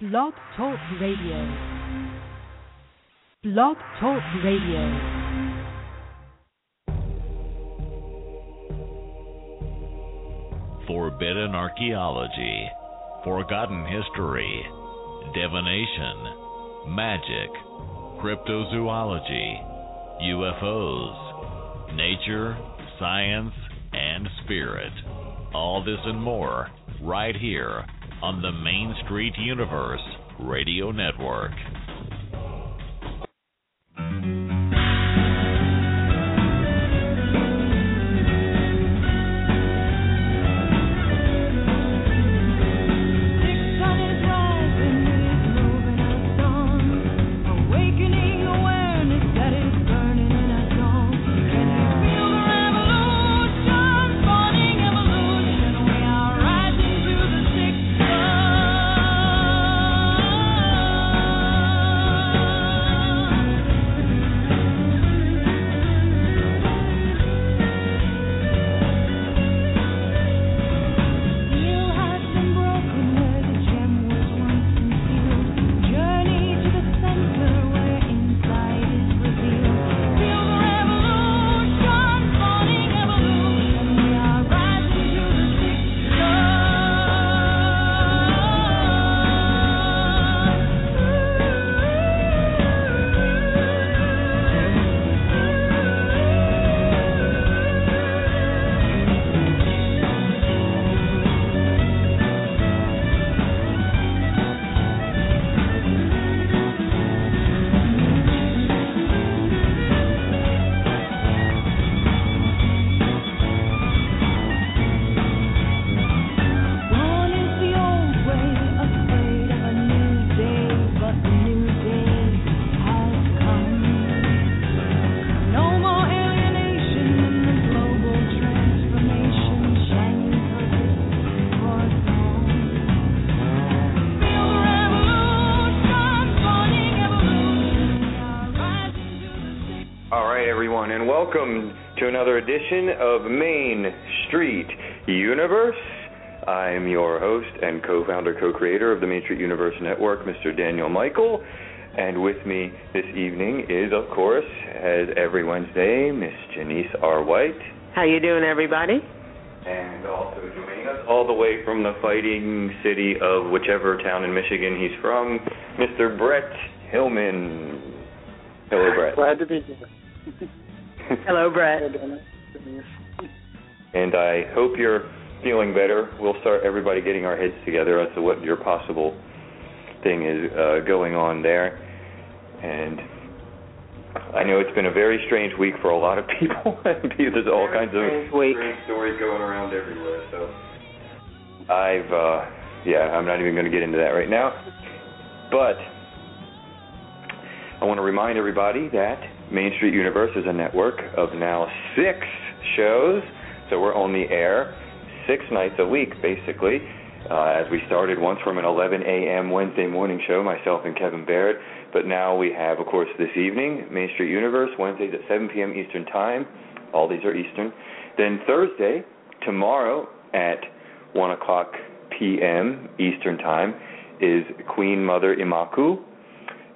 Blog Talk Radio. Blog Talk Radio. Forbidden archaeology, forgotten history, divination, magic, cryptozoology, UFOs, nature, science, and spirit. All this and more right here on the Main Street Universe Radio Network. Network, Mr. Daniel Michael. And with me this evening is, of course, as every Wednesday, Miss Genise R. White. How you doing, everybody? And also joining us all the way from the fighting city of whichever town in Michigan he's from, Mr. Brett Hillman. Hello, Brett. Glad to be here. Hello, Brett. And I hope you're feeling better. We'll start everybody getting our heads together as to what your possible thing is uh, going on there. And I know it's been a very strange week for a lot of people. There's all very kinds of week. strange stories going around everywhere. So I've, uh, yeah, I'm not even going to get into that right now. But I want to remind everybody that Main Street Universe is a network of now six shows, so we're on the air six nights a week, basically. Uh, as we started once from an 11 a.m. Wednesday morning show, myself and Kevin Barrett. but now we have, of course, this evening, Main Street Universe, Wednesdays at 7 p.m. Eastern Time. All these are Eastern. Then Thursday, tomorrow at 1 o'clock p.m. Eastern Time, is Queen Mother Imaku,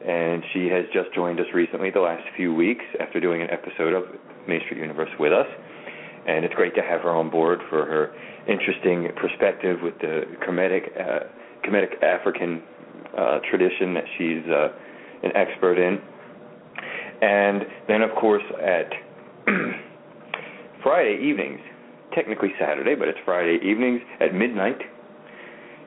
and she has just joined us recently, the last few weeks, after doing an episode of Main Street Universe with us. And it's great to have her on board for her interesting perspective with the Kemetic, uh, Kemetic African uh, tradition that she's uh, an expert in. And then, of course, at Friday evenings, technically Saturday, but it's Friday evenings at midnight,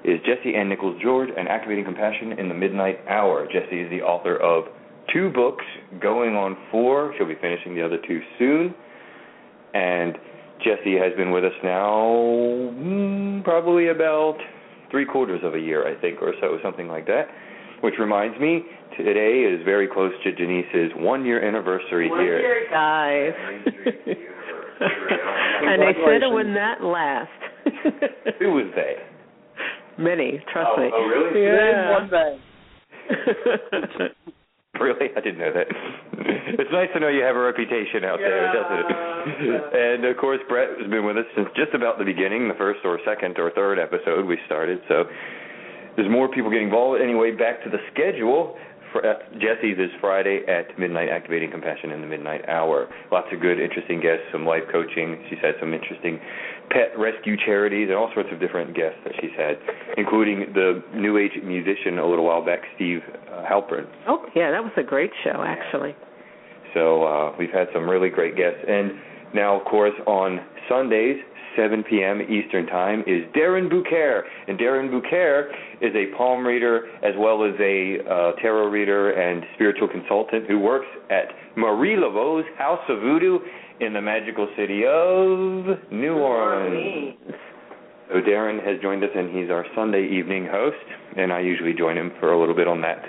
is Jesse Ann Nichols George and Activating Compassion in the Midnight Hour. Jesse is the author of two books, going on four. She'll be finishing the other two soon. And Jessie has been with us now mm, probably about three quarters of a year, I think, or so, something like that. Which reminds me, today is very close to Genise's one year anniversary one here. Year, guys. and they said it would not last. Who was they? Many, trust oh, me. Oh, really? Yeah. One day. Really? I didn't know that. it's nice to know you have a reputation out there, doesn't it? and of course, Brett has been with us since just about the beginning, the first or second or third episode we started. So, there's more people getting involved. Anyway, back to the schedule. Uh, Jesse's is Friday at midnight, activating compassion in the midnight hour. Lots of good, interesting guests, some life coaching. She's had some interesting pet rescue charities and all sorts of different guests that she's had, including the New Age musician a little while back, Steve uh, Halpern. Oh, yeah, that was a great show, actually. So uh, we've had some really great guests. And now, of course, on Sundays, 7 p.m. Eastern Time is Darren BuCare. And Darren BuCare is a palm reader as well as a uh, tarot reader and spiritual consultant who works at Marie Laveau's House of Voodoo in the magical city of New Orleans. So Darren has joined us, and he's our Sunday evening host, and I usually join him for a little bit on that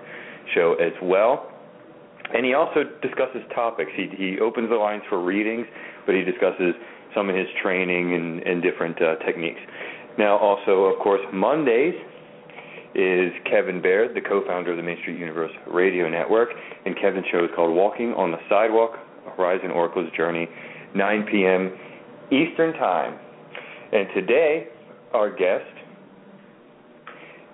show as well. And he also discusses topics. He he opens the lines for readings, but he discusses some of his training and, and different uh, techniques. Now, also, of course, Mondays is Kevin Baird, the co-founder of the Main Street Universe Radio Network, and Kevin's show is called Walking on the Sidewalk: Horizon Oracle's Journey, 9 p.m. Eastern Time. And today, our guest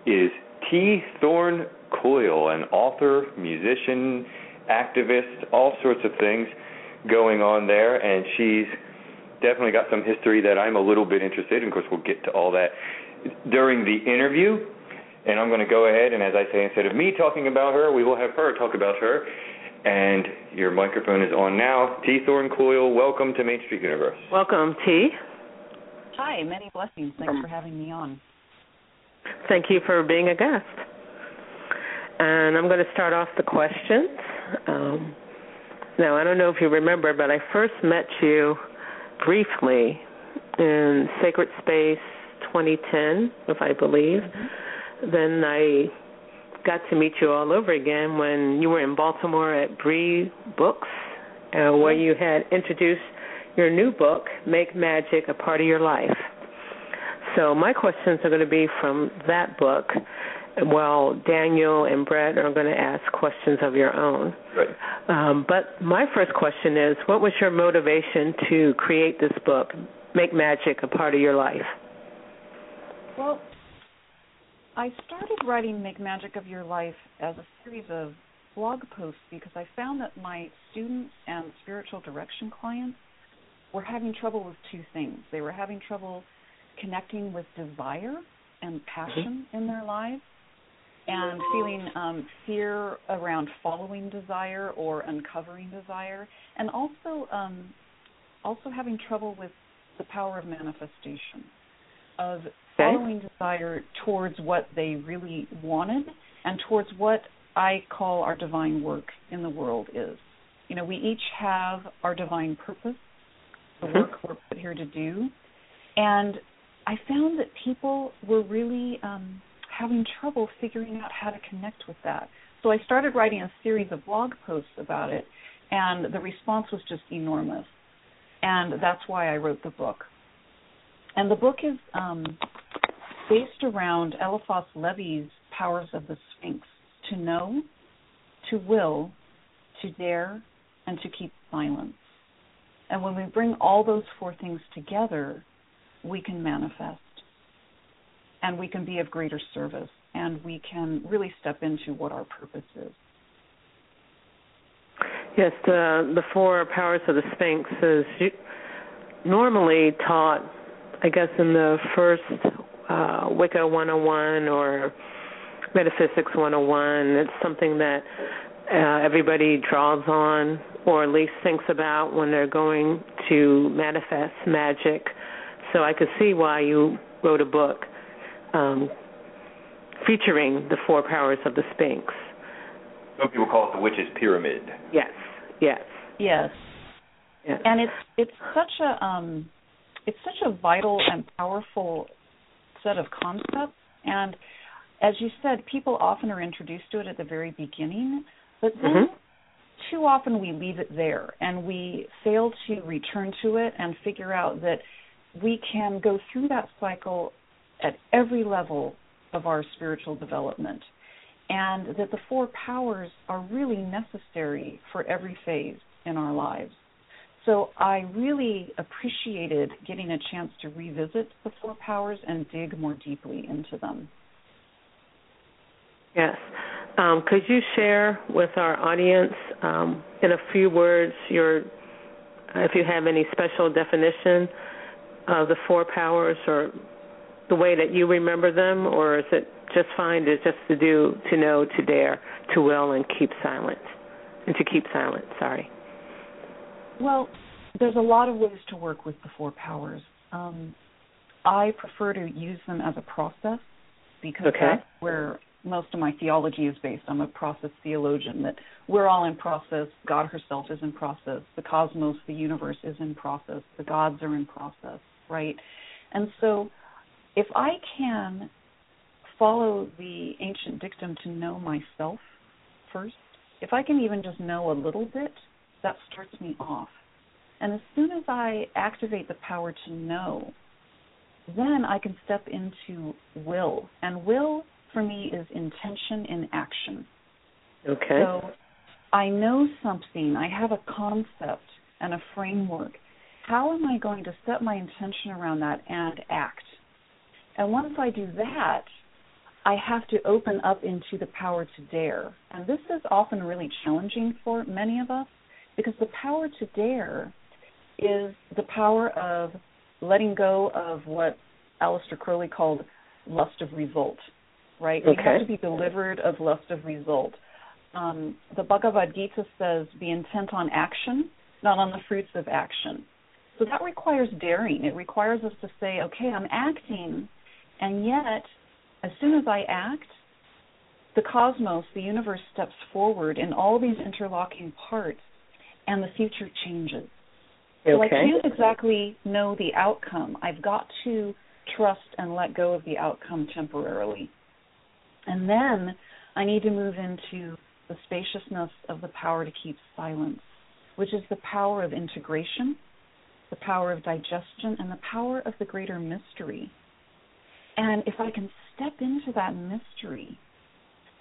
is T. Thorn Coyle, an author, musician, activist, all sorts of things going on there, and she's definitely got some history that I'm a little bit interested in. Of course, we'll get to all that during the interview. And I'm going to go ahead and, as I say, instead of me talking about her, we will have her talk about her. And your microphone is on now. T. Thorn Coyle, welcome to Main Street Universe. Welcome, T. Hi, many blessings. Thanks for having me on. Thank you for being a guest. And I'm going to start off the questions. Um, now, I don't know if you remember, but I first met you briefly in Sacred Space 2010, if I believe. Mm-hmm. Then I got to meet you all over again when you were in Baltimore at Breathe Books, uh, where you had introduced your new book, Make Magic a Part of Your Life. So my questions are going to be from that book while Daniel and Brett are going to ask questions of your own. Right. Um, but my first question is what was your motivation to create this book, Make Magic a Part of Your Life? Well, I started writing Make Magic of Your Life as a series of blog posts because I found that my students and spiritual direction clients were having trouble with two things. They were having trouble connecting with desire and passion mm-hmm. in their lives and feeling um, fear around following desire or uncovering desire, and also um, also having trouble with the power of manifestation, of following desire towards what they really wanted and towards what I call our divine work in the world is. You know, we each have our divine purpose, the mm-hmm. work we're put here to do, and I found that people were really um, having trouble figuring out how to connect with that. So I started writing a series of blog posts about it, and the response was just enormous. And that's why I wrote the book. And the book is um, based around Eliphas Levi's powers of the Sphinx to know, to will, to dare, and to keep silence. And when we bring all those four things together, we can manifest and we can be of greater service and we can really step into what our purpose is. Yes, the the four powers of the Sphinx is normally taught, I guess, in the first uh, Wicca 101 or Metaphysics 101. It's something that uh, everybody draws on or at least thinks about when they're going to manifest magic. So I could see why you wrote a book um, featuring the four powers of the Sphinx. Some people call it the witch's pyramid. Yes, yes, yes, yes. And it's it's such a um, it's such a vital and powerful set of concepts. And as you said, people often are introduced to it at the very beginning, but then mm-hmm. too often we leave it there and we fail to return to it and figure out that we can go through that cycle at every level of our spiritual development, and that the four powers are really necessary for every phase in our lives. So I really appreciated getting a chance to revisit the four powers and dig more deeply into them. Yes. Um, could you share with our audience, um, in a few words, your, if you have any special definition of the four powers, or the way that you remember them, or is it just fine to just to do, to know, to dare, to will, and keep silent, and to keep silent? Sorry. Well, there's a lot of ways to work with the four powers. Um, I prefer to use them as a process because okay. that's where most of my theology is based. I'm a process theologian that we're all in process. God herself is in process. The cosmos, the universe is in process. The gods are in process, right? And so if I can follow the ancient dictum to know myself first, if I can even just know a little bit, that starts me off. And as soon as I activate the power to know, then I can step into will. And will for me is intention in action. Okay. So I know something, I have a concept and a framework. How am I going to set my intention around that and act? And once I do that, I have to open up into the power to dare. And this is often really challenging for many of us because the power to dare is the power of letting go of what Aleister Crowley called lust of result, right? Okay. We have to be delivered of lust of result. Um, the Bhagavad Gita says, be intent on action, not on the fruits of action. So that requires daring. It requires us to say, okay, I'm acting, and yet, as soon as I act, the cosmos, the universe steps forward in all these interlocking parts, and the future changes. Okay. So I can't exactly know the outcome. I've got to trust and let go of the outcome temporarily. And then I need to move into the spaciousness of the power to keep silence, which is the power of integration, the power of digestion, and the power of the greater mystery. And if I can step into that mystery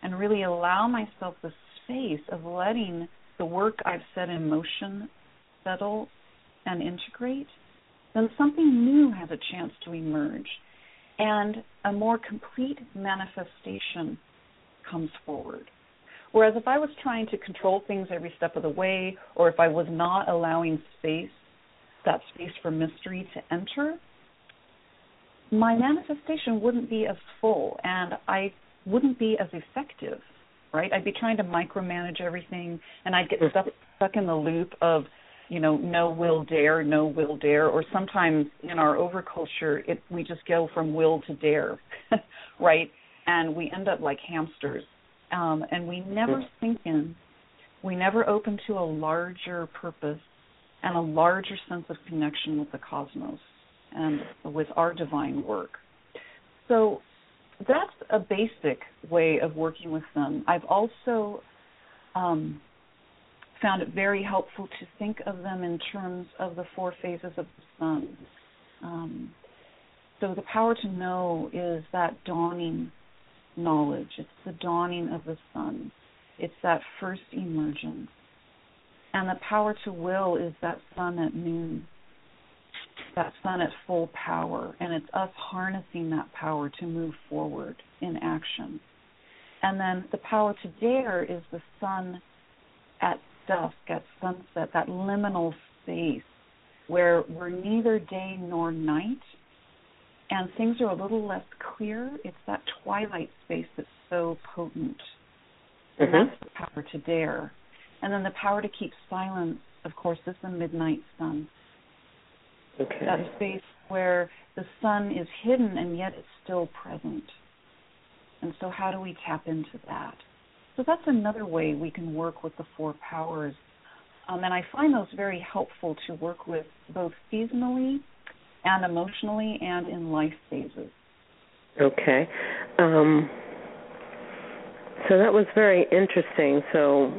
and really allow myself the space of letting the work I've set in motion settle and integrate, then something new has a chance to emerge and a more complete manifestation comes forward. Whereas if I was trying to control things every step of the way, or if I was not allowing space, that space for mystery to enter, my manifestation wouldn't be as full and I wouldn't be as effective, right? I'd be trying to micromanage everything and I'd get stuck stuck in the loop of you know, no will dare, no will dare, or sometimes in our overculture, it we just go from will to dare, right? And we end up like hamsters, um, and we never sink in. We never open to a larger purpose and a larger sense of connection with the cosmos and with our divine work. So that's a basic way of working with them. I've also um, found it very helpful to think of them in terms of the four phases of the sun. Um, so the power to know is that dawning knowledge. It's the dawning of the sun. It's that first emergence. And the power to will is that sun at noon, that sun at full power. And it's us harnessing that power to move forward in action. And then the power to dare is the sun at dusk, at sunset, that liminal space where we're neither day nor night and things are a little less clear. It's that twilight space that's so potent. And Mhm. that's the power to dare. And then the power to keep silence, of course, is the midnight sun. Okay. That space where the sun is hidden and yet it's still present. And so, how do we tap into that? So, that's another way we can work with the four powers. Um, and I find those very helpful to work with both seasonally and emotionally and in life phases. Okay. Um, so that was very interesting. So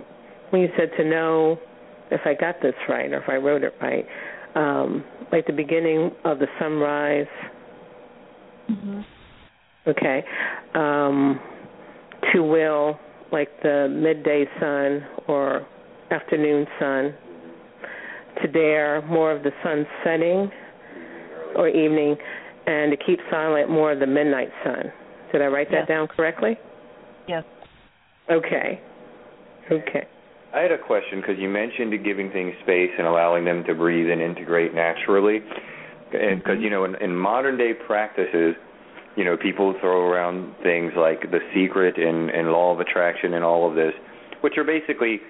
when you said to know if I got this right or if I wrote it right, um, like the beginning of the sunrise. Mm-hmm. Okay. Um, to will, like the midday sun or afternoon sun. To dare, more of the sun setting or evening, and to keep silent, more of the midnight sun. Did I write that down correctly? Yes. Okay. Okay. I had a question because you mentioned giving things space and allowing them to breathe and integrate naturally. And because you know, in, in modern day practices, you know, people throw around things like the secret and, and law of attraction and all of this, which are basically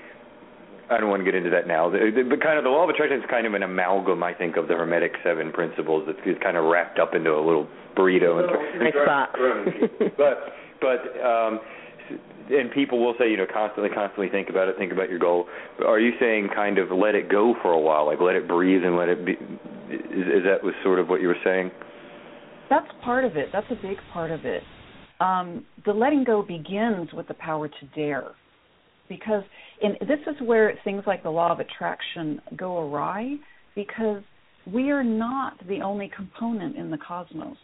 I don't want to get into that now. But kind of the law of attraction is kind of an amalgam, I think, of the Hermetic Seven principles. It's kind of wrapped up into a little burrito. And nice box. but but um, and people will say, you know, constantly, constantly think about it, think about your goal. Are you saying kind of let it go for a while, like let it breathe and let it be? Is, is that was sort of what you were saying? That's part of it. That's a big part of it. Um, the letting go begins with the power to dare, because in, this is where things like the law of attraction go awry, because we are not the only component in the cosmos,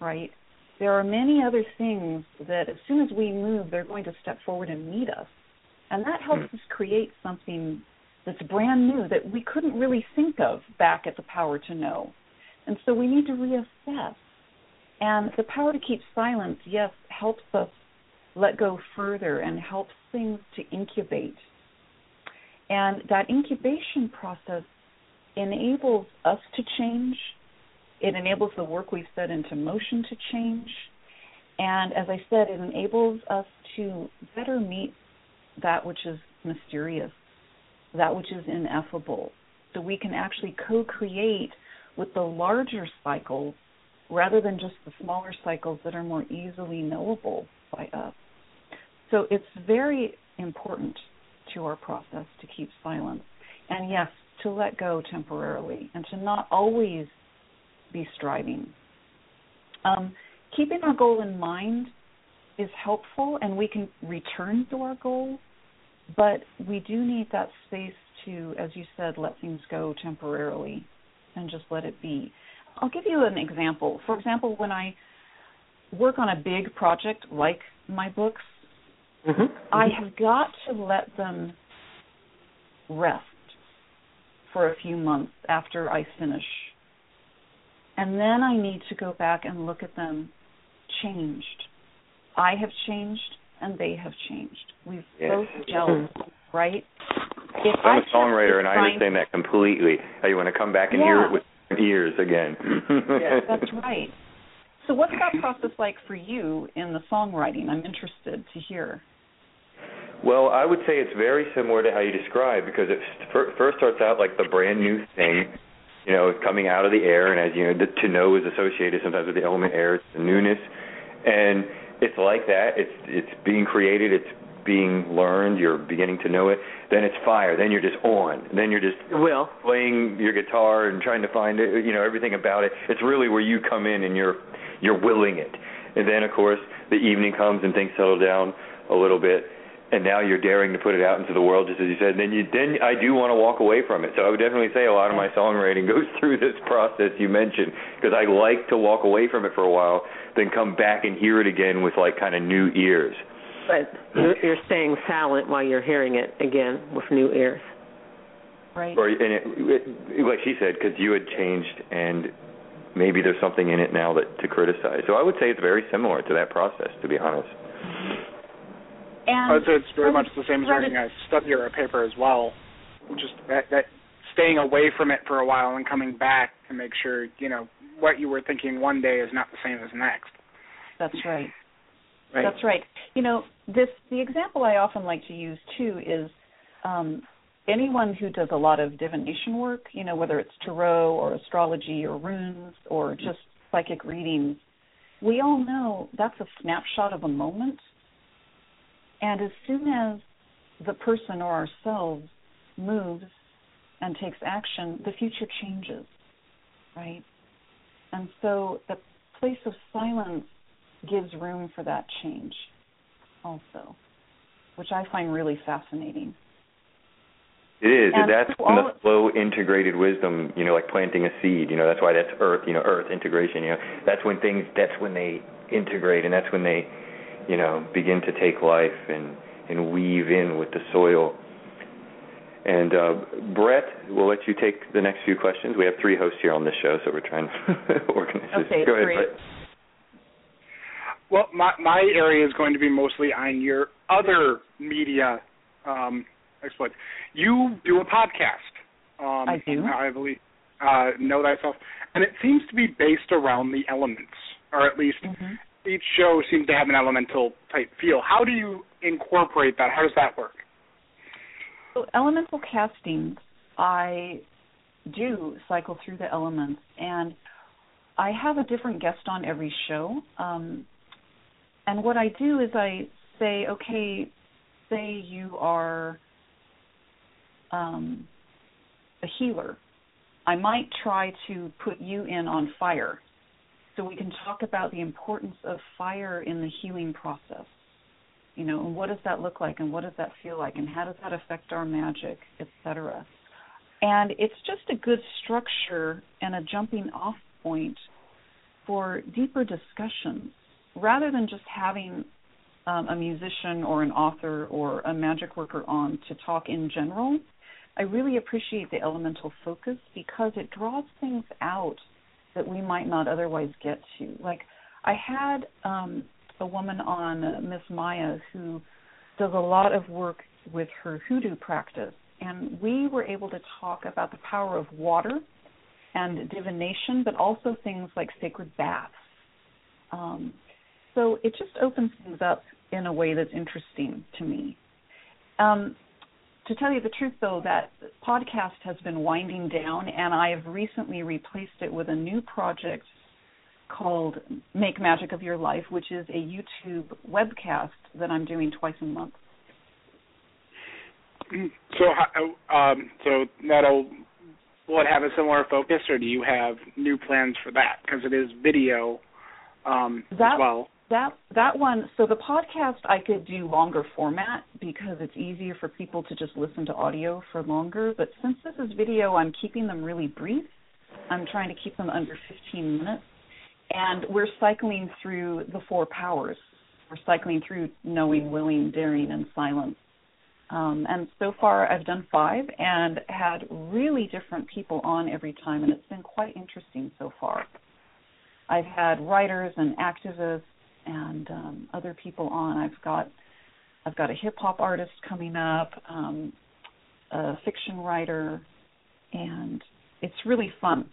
right? There are many other things that as soon as we move, they're going to step forward and meet us. And that helps mm-hmm. us create something that's brand new that we couldn't really think of back at the power to know. And so we need to reassess. And the power to keep silence, yes, helps us let go further and helps things to incubate. And that incubation process enables us to change it enables the work we've set into motion to change. And as I said, it enables us to better meet that which is mysterious, that which is ineffable. So we can actually co create with the larger cycles rather than just the smaller cycles that are more easily knowable by us. So it's very important to our process to keep silence. And yes, to let go temporarily and to not always be striving. Um, keeping our goal in mind is helpful, and we can return to our goal, but we do need that space to, as you said, let things go temporarily and just let it be. I'll give you an example. For example, when I work on a big project like my books, mm-hmm. I have got to let them rest for a few months after I finish and then I need to go back and look at them changed. I have changed and they have changed. We've yes. both gelled, mm-hmm. right? If I'm a songwriter and I understand that completely. How you want to come back and yeah. hear it with ears again. yes, that's right. So what's that process like for you in the songwriting? I'm interested to hear. Well, I would say it's very similar to how you describe because it first starts out like the brand new thing you know, coming out of the air, and as you know, the, to know is associated sometimes with the element air, it's the newness, and it's like that. It's it's being created. It's being learned. You're beginning to know it. Then it's fire. Then you're just on. Then you're just will playing your guitar and trying to find it. You know everything about it. It's really where you come in and you're you're willing it. And then of course the evening comes and things settle down a little bit and now you're daring to put it out into the world, just as you said. And then you, then I do want to walk away from it. So I would definitely say a lot of my songwriting goes through this process you mentioned, because I like to walk away from it for a while, then come back and hear it again with like kind of new ears. But you're staying silent while you're hearing it again with new ears. Right. Or and it, it, like she said, because you had changed and maybe there's something in it now that to criticize. So I would say it's very similar to that process, to be honest. And I would it's very much the same as writing a study or a paper as well. Just that, that staying away from it for a while and coming back to make sure you know what you were thinking one day is not the same as next. That's right. Right. That's right. You know, this the example I often like to use too is um, anyone who does a lot of divination work, you know, whether it's tarot or astrology or runes or just psychic readings, we all know that's a snapshot of a moment and as soon as the person or ourselves moves and takes action, the future changes, right? And so the place of silence gives room for that change also, which I find really fascinating. It is. And that's when the flow integrated wisdom, you know, like planting a seed, you know, that's why that's earth, you know, earth integration, you know. That's when things that's when they integrate and that's when they you know, begin to take life and, and weave in with the soil. And uh, Brett, we'll let you take the next few questions. We have three hosts here on this show, so we're trying to organize okay, this. Go ahead, great. Brett. Well, my my area is going to be mostly on your other media um, exploits. You do a podcast. Um, I do. I believe. Uh, know thyself, and it seems to be based around the elements, or at least Mm-hmm. Each show seems to have an elemental type feel. How do you incorporate that? How does that work? So elemental castings, I do cycle through the elements, and I have a different guest on every show. Um, and what I do is I say, okay, say you are um, a healer. I might try to put you in on fire, so we can talk about the importance of fire in the healing process. You know and what does that look like and what does that feel like and how does that affect our magic etc and it's just a good structure and a jumping off point for deeper discussions rather than just having um, a musician or an author or a magic worker on to talk in general. I really appreciate the elemental focus because it draws things out that we might not otherwise get to like i had um a woman on uh, Miss Maya who does a lot of work with her hoodoo practice, and we were able to talk about the power of water and divination, but also things like sacred baths. Um, so it just opens things up in a way that's interesting to me. Um, to tell you the truth, though, that podcast has been winding down, and I have recently replaced it with a new project called Make Magic of Your Life, which is a YouTube webcast that I'm doing twice a month. So, um, so that'll will it have a similar focus, or do you have new plans for that? Because it is video um, That- as well. That that one, so the podcast I could do longer format because it's easier for people to just listen to audio for longer. But since this is video, I'm keeping them really brief. I'm trying to keep them under 15 minutes, and we're cycling through the four powers. We're cycling through knowing, willing, daring, and silence. Um, and so far, I've done five and had really different people on every time, and it's been quite interesting so far. I've had writers and activists and um, other people on. I've got I've got a hip hop artist coming up, um, a fiction writer, and it's really fun.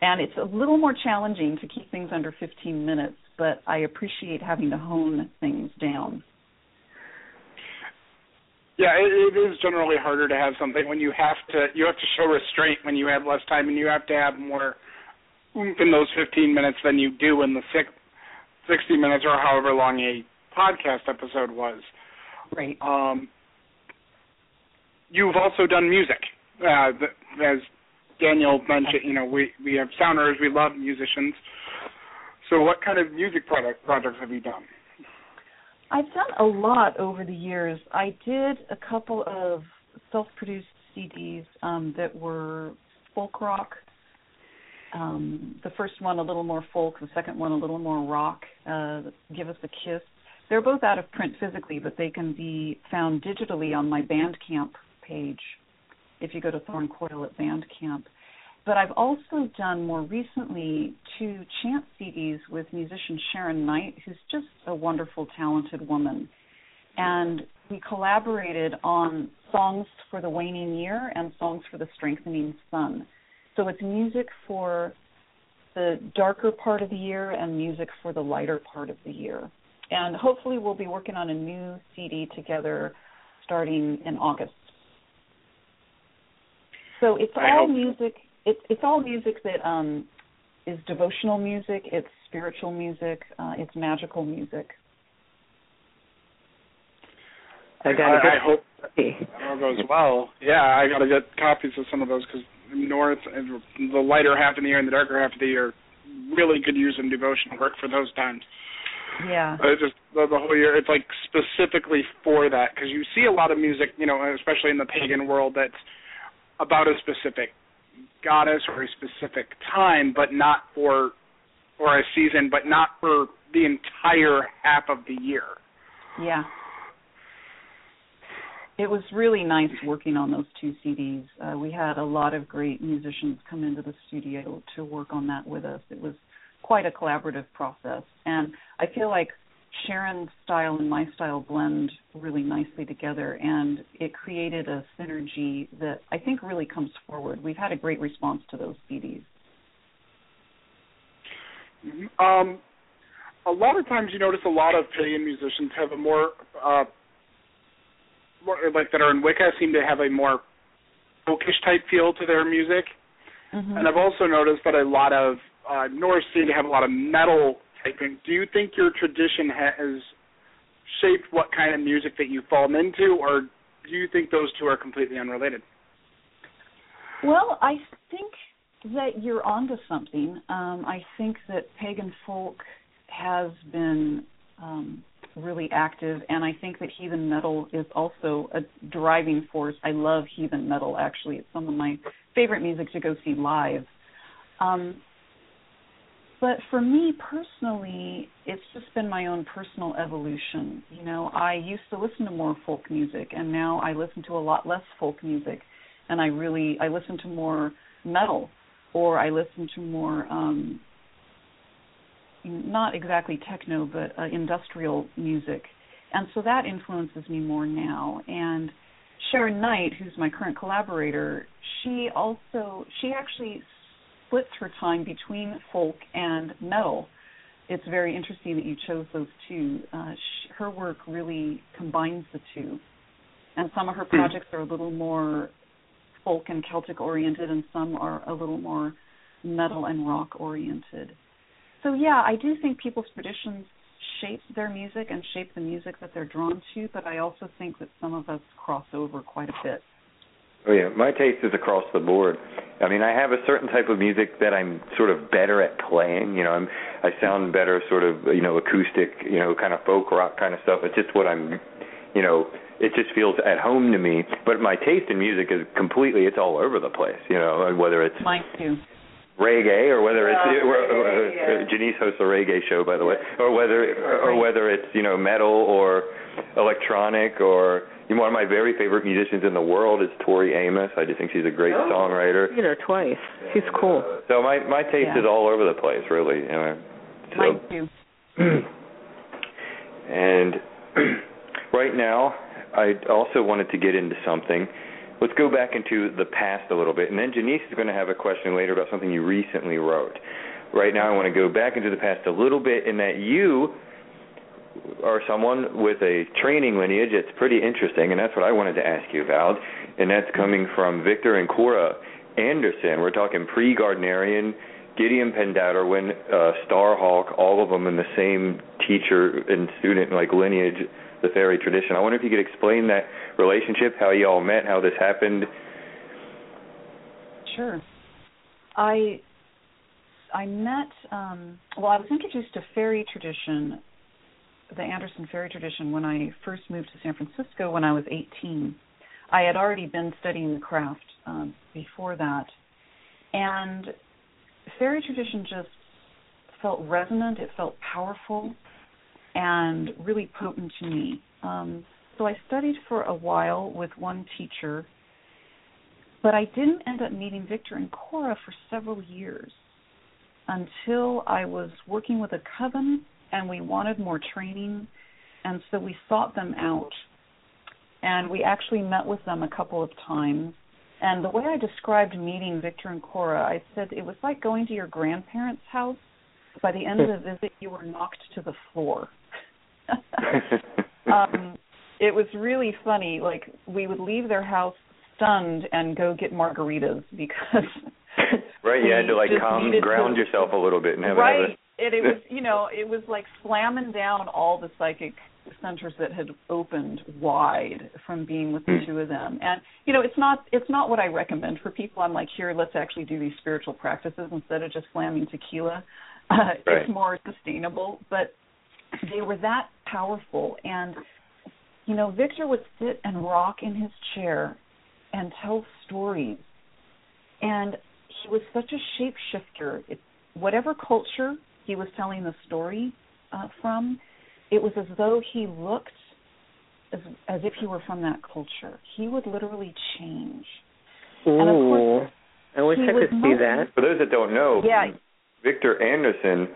And it's a little more challenging to keep things under 15 minutes, but I appreciate having to hone things down. Yeah, it, it is generally harder to have something when you have to you have to show restraint when you have less time, and you have to have more oomph in those 15 minutes than you do in the six, 60 minutes or however long a podcast episode was. Right. Um, you've also done music, uh, as Daniel mentioned. You know, we we have sounders, we love musicians. So, what kind of music product projects have you done? I've done a lot over the years. I did a couple of self-produced CDs um, that were folk rock. Um, the first one a little more folk, the second one a little more rock. Uh, Give us a kiss. They're both out of print physically, but they can be found digitally on my Bandcamp page. If you go to Thorn Coyle at Bandcamp. But I've also done more recently two chant CDs with musician Sharon Knight, who's just a wonderful, talented woman. And we collaborated on songs for the waning year and songs for the strengthening sun. So it's music for the darker part of the year and music for the lighter part of the year. And hopefully we'll be working on a new CD together starting in August. So it's I all hope- music it's it's all music that um is devotional music, it's spiritual music, uh, it's magical music. I got I, to I hope get. that all goes well. Yeah, I got to get copies of some of those because north and the lighter half of the year and the darker half of the year really could use some devotional work for those times. Yeah. Uh, It's just the, the whole year. It's like specifically for that because you see a lot of music, you know, especially in the pagan world, that's about a specific goddess or a specific time, but not for or a season, but not for the entire half of the year. Yeah. It was really nice working on those two CDs. Uh, we had a lot of great musicians come into the studio to work on that with us. It was quite a collaborative process, and I feel like Sharon's style and my style blend really nicely together, and it created a synergy that I think really comes forward. We've had a great response to those CDs. Um, a lot of times you notice a lot of pagan musicians have a more, uh, more like that are in Wicca seem to have a more folkish type feel to their music. Mm-hmm. And I've also noticed that a lot of uh, Norse seem to have a lot of metal typing. Do you think your tradition has shaped what kind of music that you've fallen into, or do you think those two are completely unrelated? Well, I think that you're onto something. Um, I think that pagan folk has been um, really active, and I think that heathen metal is also a driving force. I love heathen metal. Actually, it's some of my favorite music to go see live. Um, but for me personally, it's just been my own personal evolution. You know, I used to listen to more folk music, and now I listen to a lot less folk music, and I really I listen to more metal, or I listen to more um, not exactly techno, but uh, industrial music, and so that influences me more now. And Sharon Knight, who's my current collaborator, she also she actually splits her time between folk and metal. It's very interesting that you chose those two. Uh, sh- her work really combines the two, and some of her projects are a little more folk and Celtic oriented, and some are a little more metal and rock oriented. So yeah, I do think people's traditions shape their music and shape the music that they're drawn to, but I also think that some of us cross over quite a bit. Oh yeah, my taste is across the board. I mean, I have a certain type of music that I'm sort of better at playing. You know, I'm I sound better sort of you know acoustic, you know, kind of folk rock kind of stuff. It's just what I'm, you know, it just feels at home to me. But my taste in music is completely it's all over the place. You know, whether it's Mine too. Reggae or whether it's Yeah, or, or, reggae, yeah. Uh, Genise hosts a reggae show by the way, or whether or whether it's you know metal or electronic or you know, one of my very favorite musicians in the world is Tori Amos. I just think she's a great Oh. songwriter. You know, twice. She's cool. Uh, so my my taste Yeah. is all over the place, really. You know. So, Mine too. and right now, I also wanted to get into something. Let's go back into the past a little bit, and then Genise is going to have a question later about something you recently wrote. Right now, I want to go back into the past a little bit, in that you are someone with a training lineage that's pretty interesting, and that's what I wanted to ask you about, and that's coming from Victor and Cora Anderson. We're talking pre-Gardnerian, Gwydion Pendderwen, uh, Starhawk, all of them in the same teacher and student like lineage, the fairy tradition. I wonder if you could explain that relationship, how you all met, how this happened. Sure. I I met um well I was introduced to fairy tradition, the Anderson fairy tradition when I first moved to San Francisco when I was 18. I had already been studying the craft um before that. And fairy tradition just felt resonant, it felt powerful and really potent to me. Um so I studied for a while with one teacher but I didn't end up meeting Victor and Cora for several years until I was working with a coven and we wanted more training, and so we sought them out. And we actually met with them a couple of times. And the way I described meeting Victor and Cora, I said it was like going to your grandparents' house. By the end of the visit, you were knocked to the floor. um, it was really funny. Like we would leave their house stunned and go get margaritas because right, you had to like calm, ground to- yourself a little bit and have right. have a It, it was, you know, it was like slamming down all the psychic centers that had opened wide from being with the two of them. And you know, it's not it's not what I recommend for people. I'm like, here, let's actually do these spiritual practices instead of just slamming tequila. Uh, Right. It's more sustainable, but they were that powerful. And you know, Victor would sit and rock in his chair and tell stories. And he was such a shapeshifter. It, whatever culture he was telling the story uh, from, it was as though he looked as as if he were from that culture. He would literally change. Ooh. And of course, I wish I could see most- that. For those that don't know, Yeah. Victor Anderson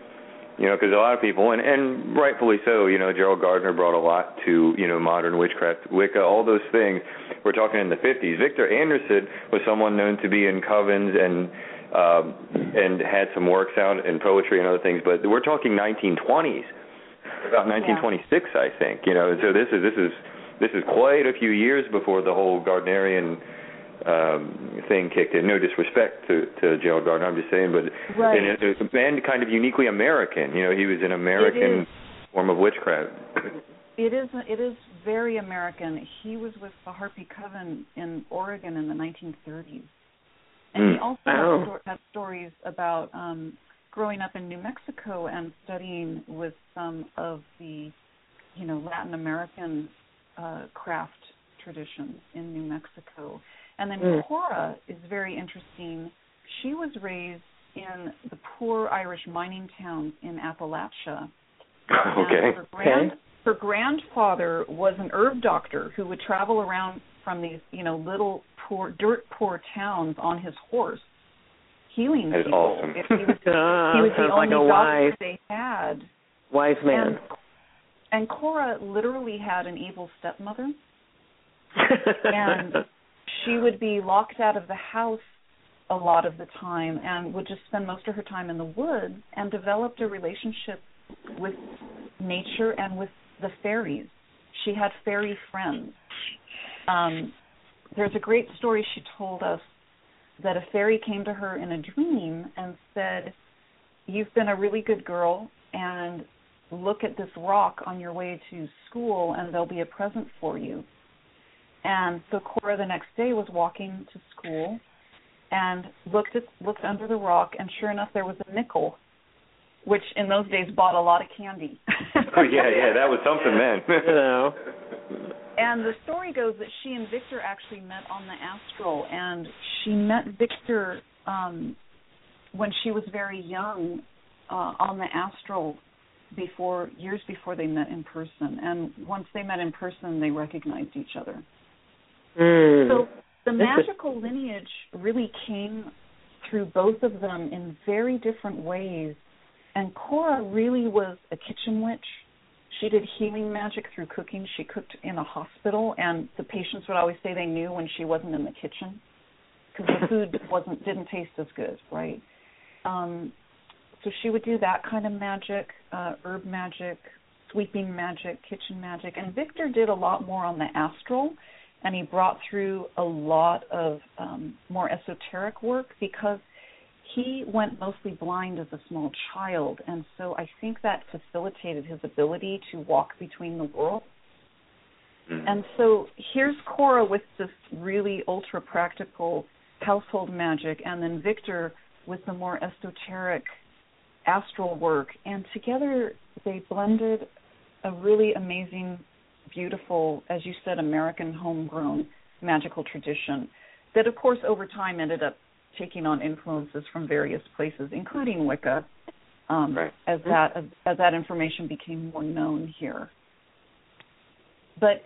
You know, because a lot of people, and and rightfully so, you know, Gerald Gardner brought a lot to you know modern witchcraft, Wicca, all those things. We're talking in the 50s. Victor Anderson was someone known to be in covens and um, and had some works out in poetry and other things, but we're talking 1920s, about 1926, yeah. I think. You know, so this is this is this is quite a few years before the whole Gardnerian um, thing kicked in. No disrespect to to Gerald Gardner, I'm just saying, but right. and it, it, and kind of uniquely American. You know, he was an American form of witchcraft. It is it is very American. He was with the Harpy Coven in Oregon in the 1930s, and mm. he also wow. has, has stories about um, growing up in New Mexico and studying with some of the, you know, Latin American uh, craft traditions in New Mexico. And then mm. Cora is very interesting. She was raised in the poor Irish mining towns in Appalachia. Okay. Her, grand, okay. her grandfather was an herb doctor who would travel around from these, you know, little poor, dirt poor towns on his horse, healing that is people. Awesome. He was, he was the only like a doctor wise, they had. wise man. And, and Cora literally had an evil stepmother. and she would be locked out of the house a lot of the time and would just spend most of her time in the woods and developed a relationship with nature and with the fairies. She had fairy friends. Um, there's a great story she told us that a fairy came to her in a dream and said, You've been a really good girl, and look at this rock on your way to school, and there'll be a present for you. And so Cora the next day was walking to school and looked at looked under the rock and sure enough there was a nickel which in those days bought a lot of candy. oh yeah, yeah, that was something then. you know. And the story goes that she and Victor actually met on the astral and she met Victor um when she was very young uh on the astral before years before they met in person and once they met in person they recognized each other. Mm. So the magical lineage really came through both of them in very different ways. And Cora really was a kitchen witch. She did healing magic through cooking. She cooked in a hospital, and the patients would always say they knew when she wasn't in the kitchen because the food wasn't didn't taste as good, right? Um, so she would do that kind of magic, uh, herb magic, sweeping magic, kitchen magic, and Victor did a lot more on the astral and he brought through a lot of um, more esoteric work because he went mostly blind as a small child, and so I think that facilitated his ability to walk between the worlds. Mm-hmm. And so here's Cora with this really ultra practical household magic, and then Victor with the more esoteric astral work, and together they blended a really amazing beautiful, as you said, American homegrown magical tradition that, of course, over time ended up taking on influences from various places, including Wicca, um, right. as that as, as that information became more known here. But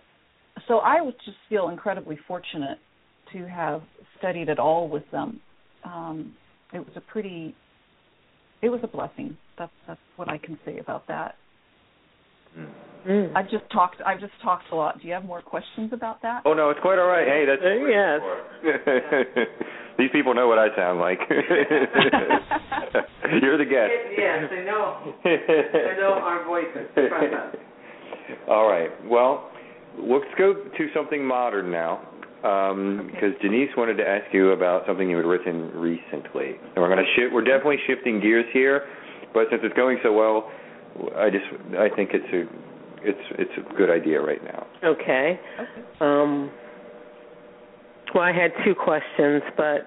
so I would just feel incredibly fortunate to have studied it all with them. Um, it was a pretty, it was a blessing. That's that's what I can say about that. Mm. I've just talked. I've just talked a lot. Do you have more questions about that? Oh no, it's quite all right. Hey, that's Uh, yes. These people know what I sound like. You're the guest. Yes, they know. They know our voices. All right. Well, let's go to something modern now, because Okay. Genise wanted to ask you about something you had written recently, and we're going to shift. We're definitely shifting gears here, but since it's going so well, I just I think it's a it's it's a good idea right now. Okay. Okay. Um, well, I had two questions, but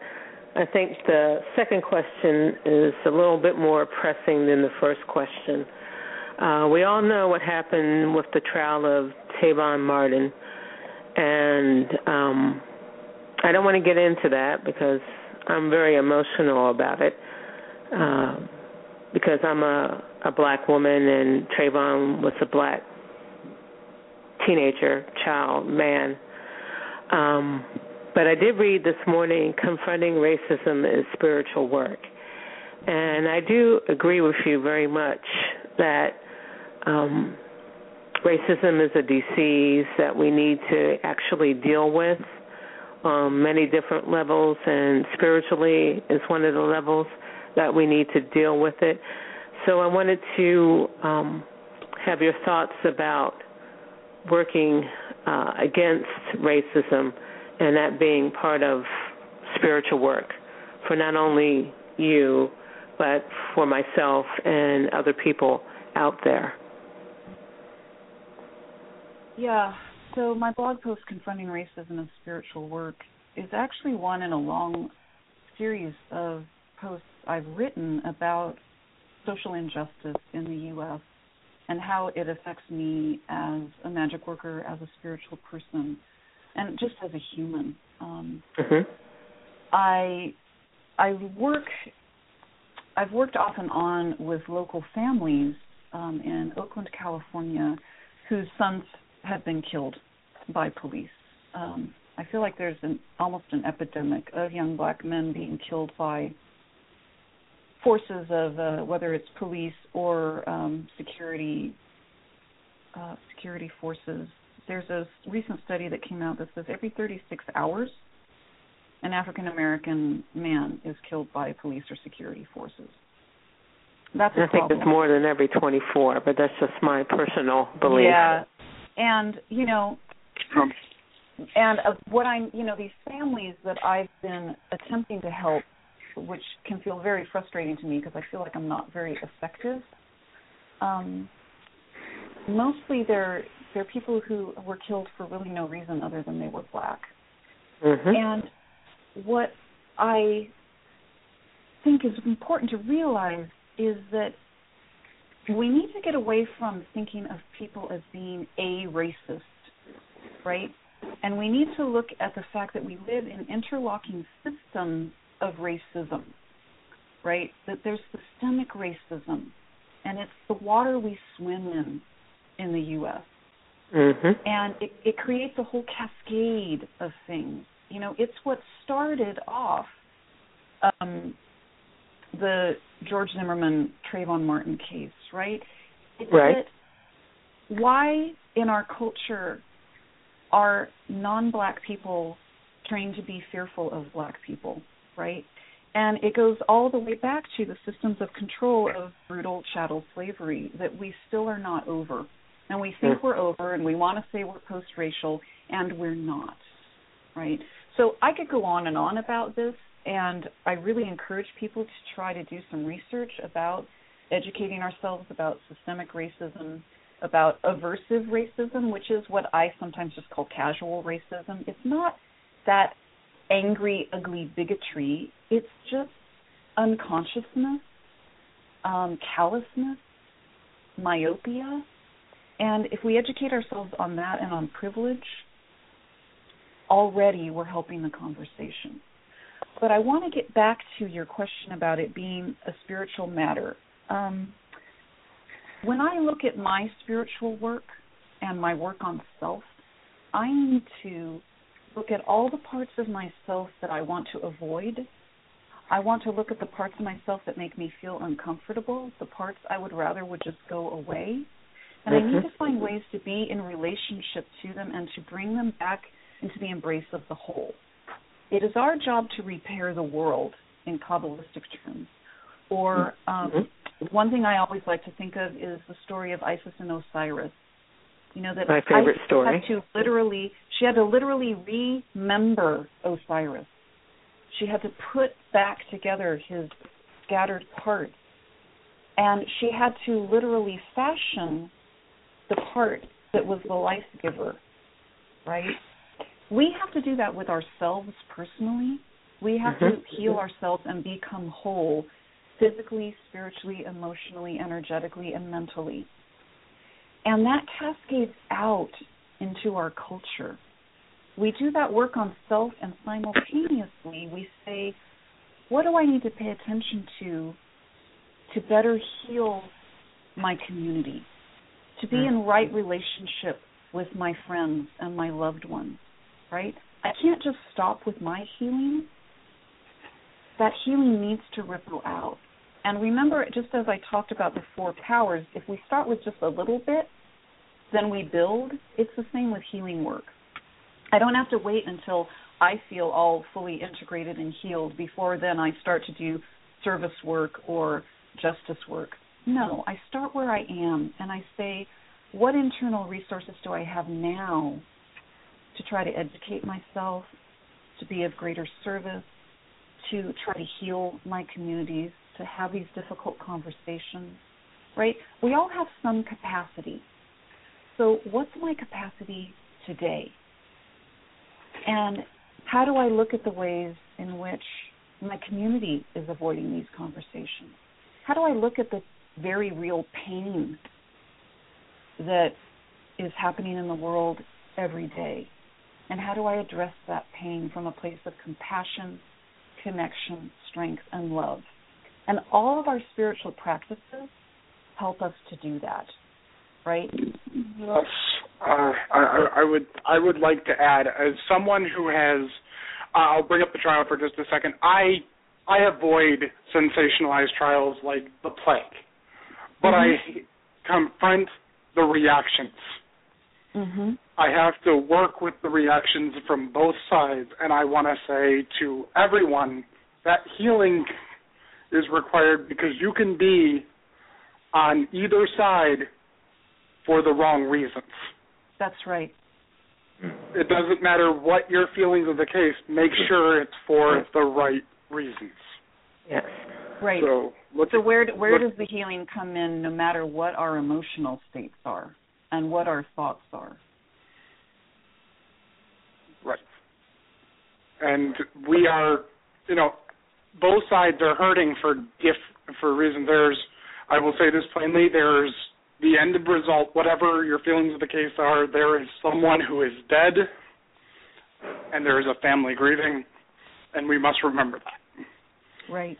I think the second question is a little bit more pressing than the first question. Uh, we all know what happened with the trial of Trayvon Martin, and um, I don't want to get into that because I'm very emotional about it. Uh, because I'm a a black woman and Trayvon was a black teenager, child, man. Um, but I did read this morning confronting racism is spiritual work. And I do agree with you very much that um, racism is a disease that we need to actually deal with on many different levels, and spiritually is one of the levels that we need to deal with it. So I wanted to um, have your thoughts about working uh, against racism and that being part of spiritual work for not only you, but for myself and other people out there. Yeah. So my blog post, Confronting Racism and Spiritual Work, is actually one in a long series of posts I've written about social injustice in the U.S. and how it affects me as a magic worker, as a spiritual person, and just as a human. Um, mm-hmm. I I work. I've worked off and on with local families um, in Oakland, California, whose sons have been killed by police. Um, I feel like there's an almost an epidemic of young black men being killed by forces of uh, whether it's police or um, security uh, security forces. There's a recent study that came out that says every 36 hours, an African American man is killed by police or security forces. That's I think it's more than every 24, but that's just my personal belief. Yeah, and you know, and of what I'm, you know, these families that I've been attempting to help, which can feel very frustrating to me because I feel like I'm not very effective. Um, mostly they're they're people who were killed for really no reason other than they were black. Mm-hmm. And what I think is important to realize is that we need to get away from thinking of people as being a racist, right? And we need to look at the fact that we live in interlocking systems of racism, right? That there's systemic racism, and it's the water we swim in in the U.S. Mm-hmm. And it, it creates a whole cascade of things. You know, it's what started off um, the George Zimmerman Trayvon Martin case, right? It's Right. that why in our culture are non-black people trained to be fearful of black people, right? And it goes all the way back to the systems of control of brutal chattel slavery that we still are not over. And we think Mm. we're over and we want to say we're post racial and we're not. Right? So I could go on and on about this and I really encourage people to try to do some research about educating ourselves about systemic racism, about aversive racism, which is what I sometimes just call casual racism. It's not that angry, ugly bigotry. It's just unconsciousness, um, callousness, myopia. And if we educate ourselves on that and on privilege, already we're helping the conversation. But I want to get back to your question about it being a spiritual matter. Um, when I look at my spiritual work and my work on self, I need to look at all the parts of myself that I want to avoid. I want to look at the parts of myself that make me feel uncomfortable, the parts I would rather would just go away. And I need Mhm. to find ways to be in relationship to them and to bring them back into the embrace of the whole. It is our job to repair the world in Kabbalistic terms. Or um, one thing I always like to think of is the story of Isis and Osiris. You know that My favorite Isis story. had to literally she had to literally remember Osiris. She had to put back together his scattered parts. And she had to literally fashion the part that was the life giver. Right? We have to do that with ourselves personally. We have to Mhm. heal ourselves and become whole physically, spiritually, emotionally, energetically, and mentally. And that cascades out into our culture. We do that work on self, and simultaneously we say, what do I need to pay attention to to better heal my community? To be in mm-hmm. right relationship with my friends and my loved ones, right? I can't just stop with my healing. That healing needs to ripple out. And remember, just as I talked about the four powers, if we start with just a little bit, then we build. It's the same with healing work. I don't have to wait until I feel all fully integrated and healed before then I start to do service work or justice work. No, I start where I am and I say, what internal resources do I have now to try to educate myself, to be of greater service, to try to heal my communities, to have these difficult conversations, right? We all have some capacity. So, what's my capacity today? And how do I look at the ways in which my community is avoiding these conversations? How do I look at the very real pain that is happening in the world every day? And how do I address that pain from a place of compassion, connection, strength, and love? And all of our spiritual practices help us to do that, right? Yes. Uh, I, I would I would like to add, as someone who has, uh, I'll bring up the trial for just a second. I I avoid sensationalized trials like the plague, but mm-hmm. I confront the reactions. Mm-hmm. I have to work with the reactions from both sides, and I want to say to everyone that healing is required because you can be on either side for the wrong reasons. That's right. It doesn't matter what your feelings of the case. Make sure it's for the right reasons. Yes. Right. So, so where where does the healing come in? No matter what our emotional states are and what our thoughts are. Right. And we are, you know, both sides are hurting for if for a reason. There's, I will say this plainly. There's the end result, whatever your feelings of the case are, there is someone who is dead, and there is a family grieving, and we must remember that. Right.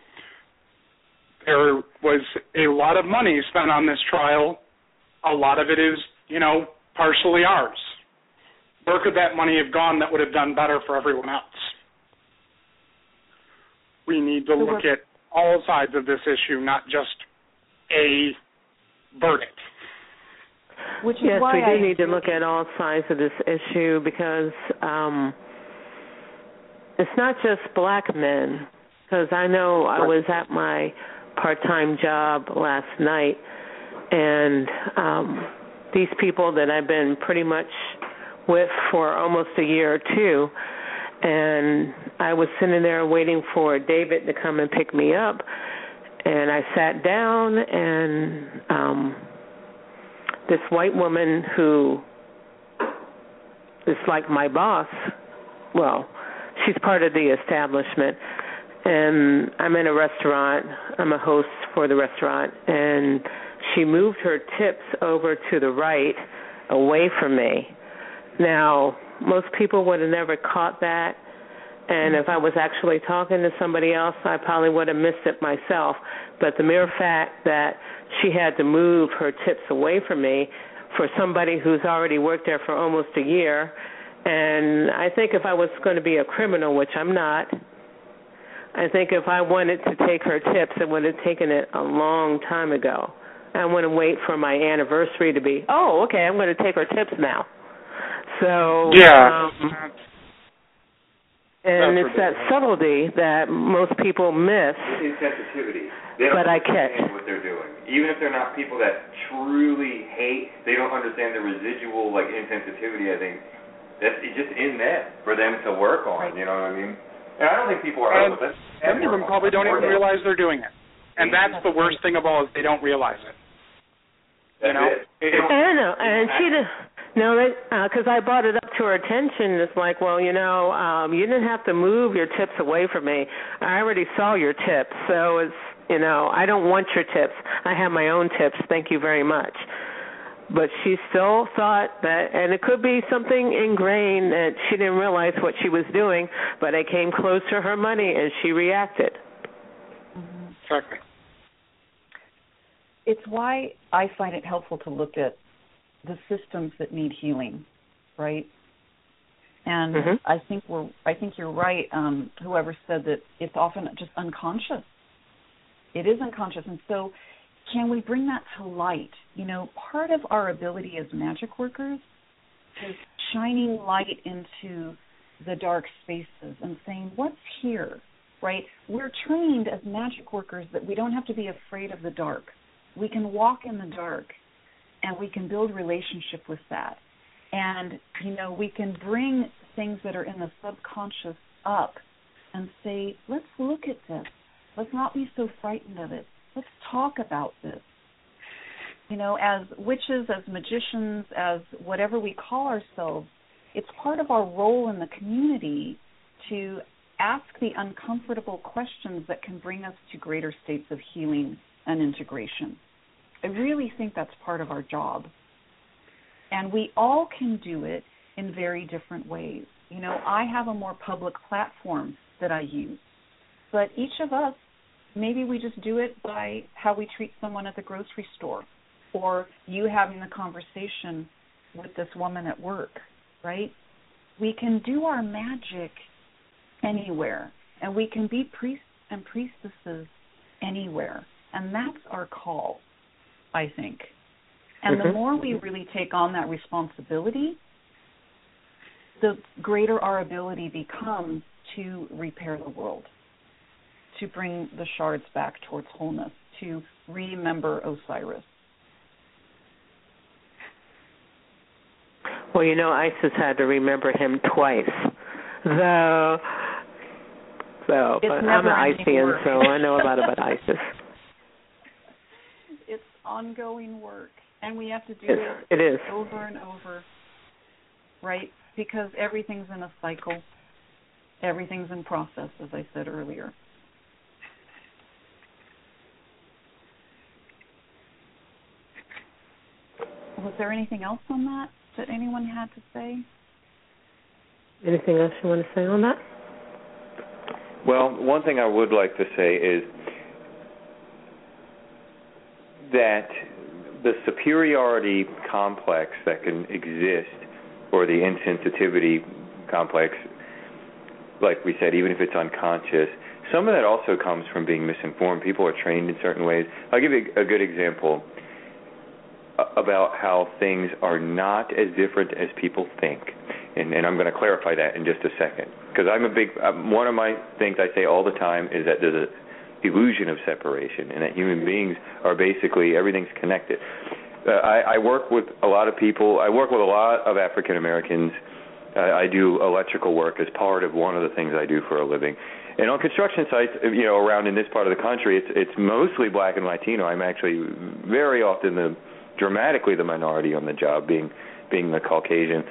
There was a lot of money spent on this trial. A lot of it is, you know, partially ours. Where could that money have gone that would have done better for everyone else? We need to look at all sides of this issue, not just a verdict. Which is yes, why we do I need to look at all sides of this issue because um, it's not just black men. Because I know I was at my part-time job last night, and um, these people that I've been pretty much with for almost a year or two, and I was sitting there waiting for David to come and pick me up, and I sat down and um this white woman who is like my boss, well, she's part of the establishment and I'm in a restaurant. I'm a host for the restaurant and she moved her tips over to the right away from me. Now, most people would have never caught that and if I was actually talking to somebody else, I probably would have missed it myself. But the mere fact that she had to move her tips away from me for somebody who's already worked there for almost a year, and I think if I was going to be a criminal, which I'm not, I think if I wanted to take her tips, I would have taken it a long time ago. I wouldn't wait for my anniversary to be, oh, okay, I'm going to take her tips now. So yeah, um, and it's that subtlety that most people miss. Insensitivity. They don't But I understand catch. what they're doing. Even if they're not people that truly hate, they don't understand the residual like insensitivity. I think that's it's just in them for them to work on. You know what I mean? And I don't think people are And hopeless. Many of them probably don't even realize they're doing it, and that's the worst thing of all is they don't realize it. That's you know, it. it- I don't know, and she did. No, because I brought it up to her attention. It's like, well, you know, um, you didn't have to move your tips away from me. I already saw your tips, so it's, you know, I don't want your tips. I have my own tips. Thank you very much. But she still thought that, and it could be something ingrained that she didn't realize what she was doing. But I came close to her money, and she reacted. Exactly. it's why I find it helpful to look at the systems that need healing, right? And Mhm. I think we're I think you're right. Um, whoever said that it's often just unconscious. It is unconscious. And so, can we bring that to light? You know, part of our ability as magic workers is shining light into the dark spaces and saying, What's here? Right? We're trained as magic workers that we don't have to be afraid of the dark. We can walk in the dark and we can build relationship with that. And, you know, we can bring things that are in the subconscious up and say, let's look at this. Let's not be so frightened of it. Let's talk about this. You know, as witches, as magicians, as whatever we call ourselves, it's part of our role in the community to ask the uncomfortable questions that can bring us to greater states of healing and integration. I really think that's part of our job. And we all can do it in very different ways. You know, I have a more public platform that I use. But each of us, maybe we just do it by how we treat someone at the grocery store or you having the conversation with this woman at work, right? We can do our magic anywhere and we can be priests and priestesses anywhere. And that's our call, I think. And mm-hmm. the more we really take on that responsibility, the greater our ability becomes to repair the world, to bring the shards back towards wholeness, to remember Osiris. Well, you know, Isis had to remember him twice, though. So, but I'm an Isian, so I know a lot about Isis. It's ongoing work, and we have to do it's, it, it is. over and over, right? Because everything's in a cycle everything's in process, as I said earlier. Was there anything else on that that anyone had to say? Anything else you want to say on that? Well, one thing I would like to say is that the superiority complex that can exist, or the insensitivity complex, like we said, even if it's unconscious, some of that also comes from being misinformed. People are trained in certain ways. I'll give you a good example about how things are not as different as people think. And, and I'm going to clarify that in just a second. Because I'm a big, um, one of my things I say all the time is that there's a illusion of separation and that human beings are basically, everything's connected. Uh, I, I work with a lot of people, I work with a lot of African Americans I do electrical work as part of one of the things I do for a living. And on construction sites, you know, around in this part of the country, it's it's mostly black and Latino. I'm actually very often the dramatically the minority on the job, being being the Caucasian.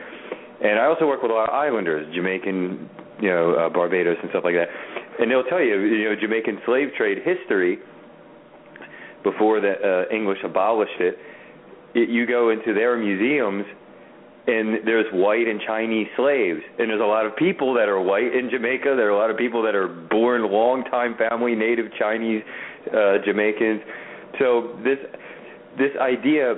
And I also work with a lot of islanders, Jamaican, you know, uh, Barbados and stuff like that. And they'll tell you, you know, Jamaican slave trade history before the uh, English abolished it. it you go into their museums and there's white and Chinese slaves, and there's a lot of people that are white in Jamaica. There are a lot of people that are born long-time family native Chinese uh, Jamaicans. So this this idea,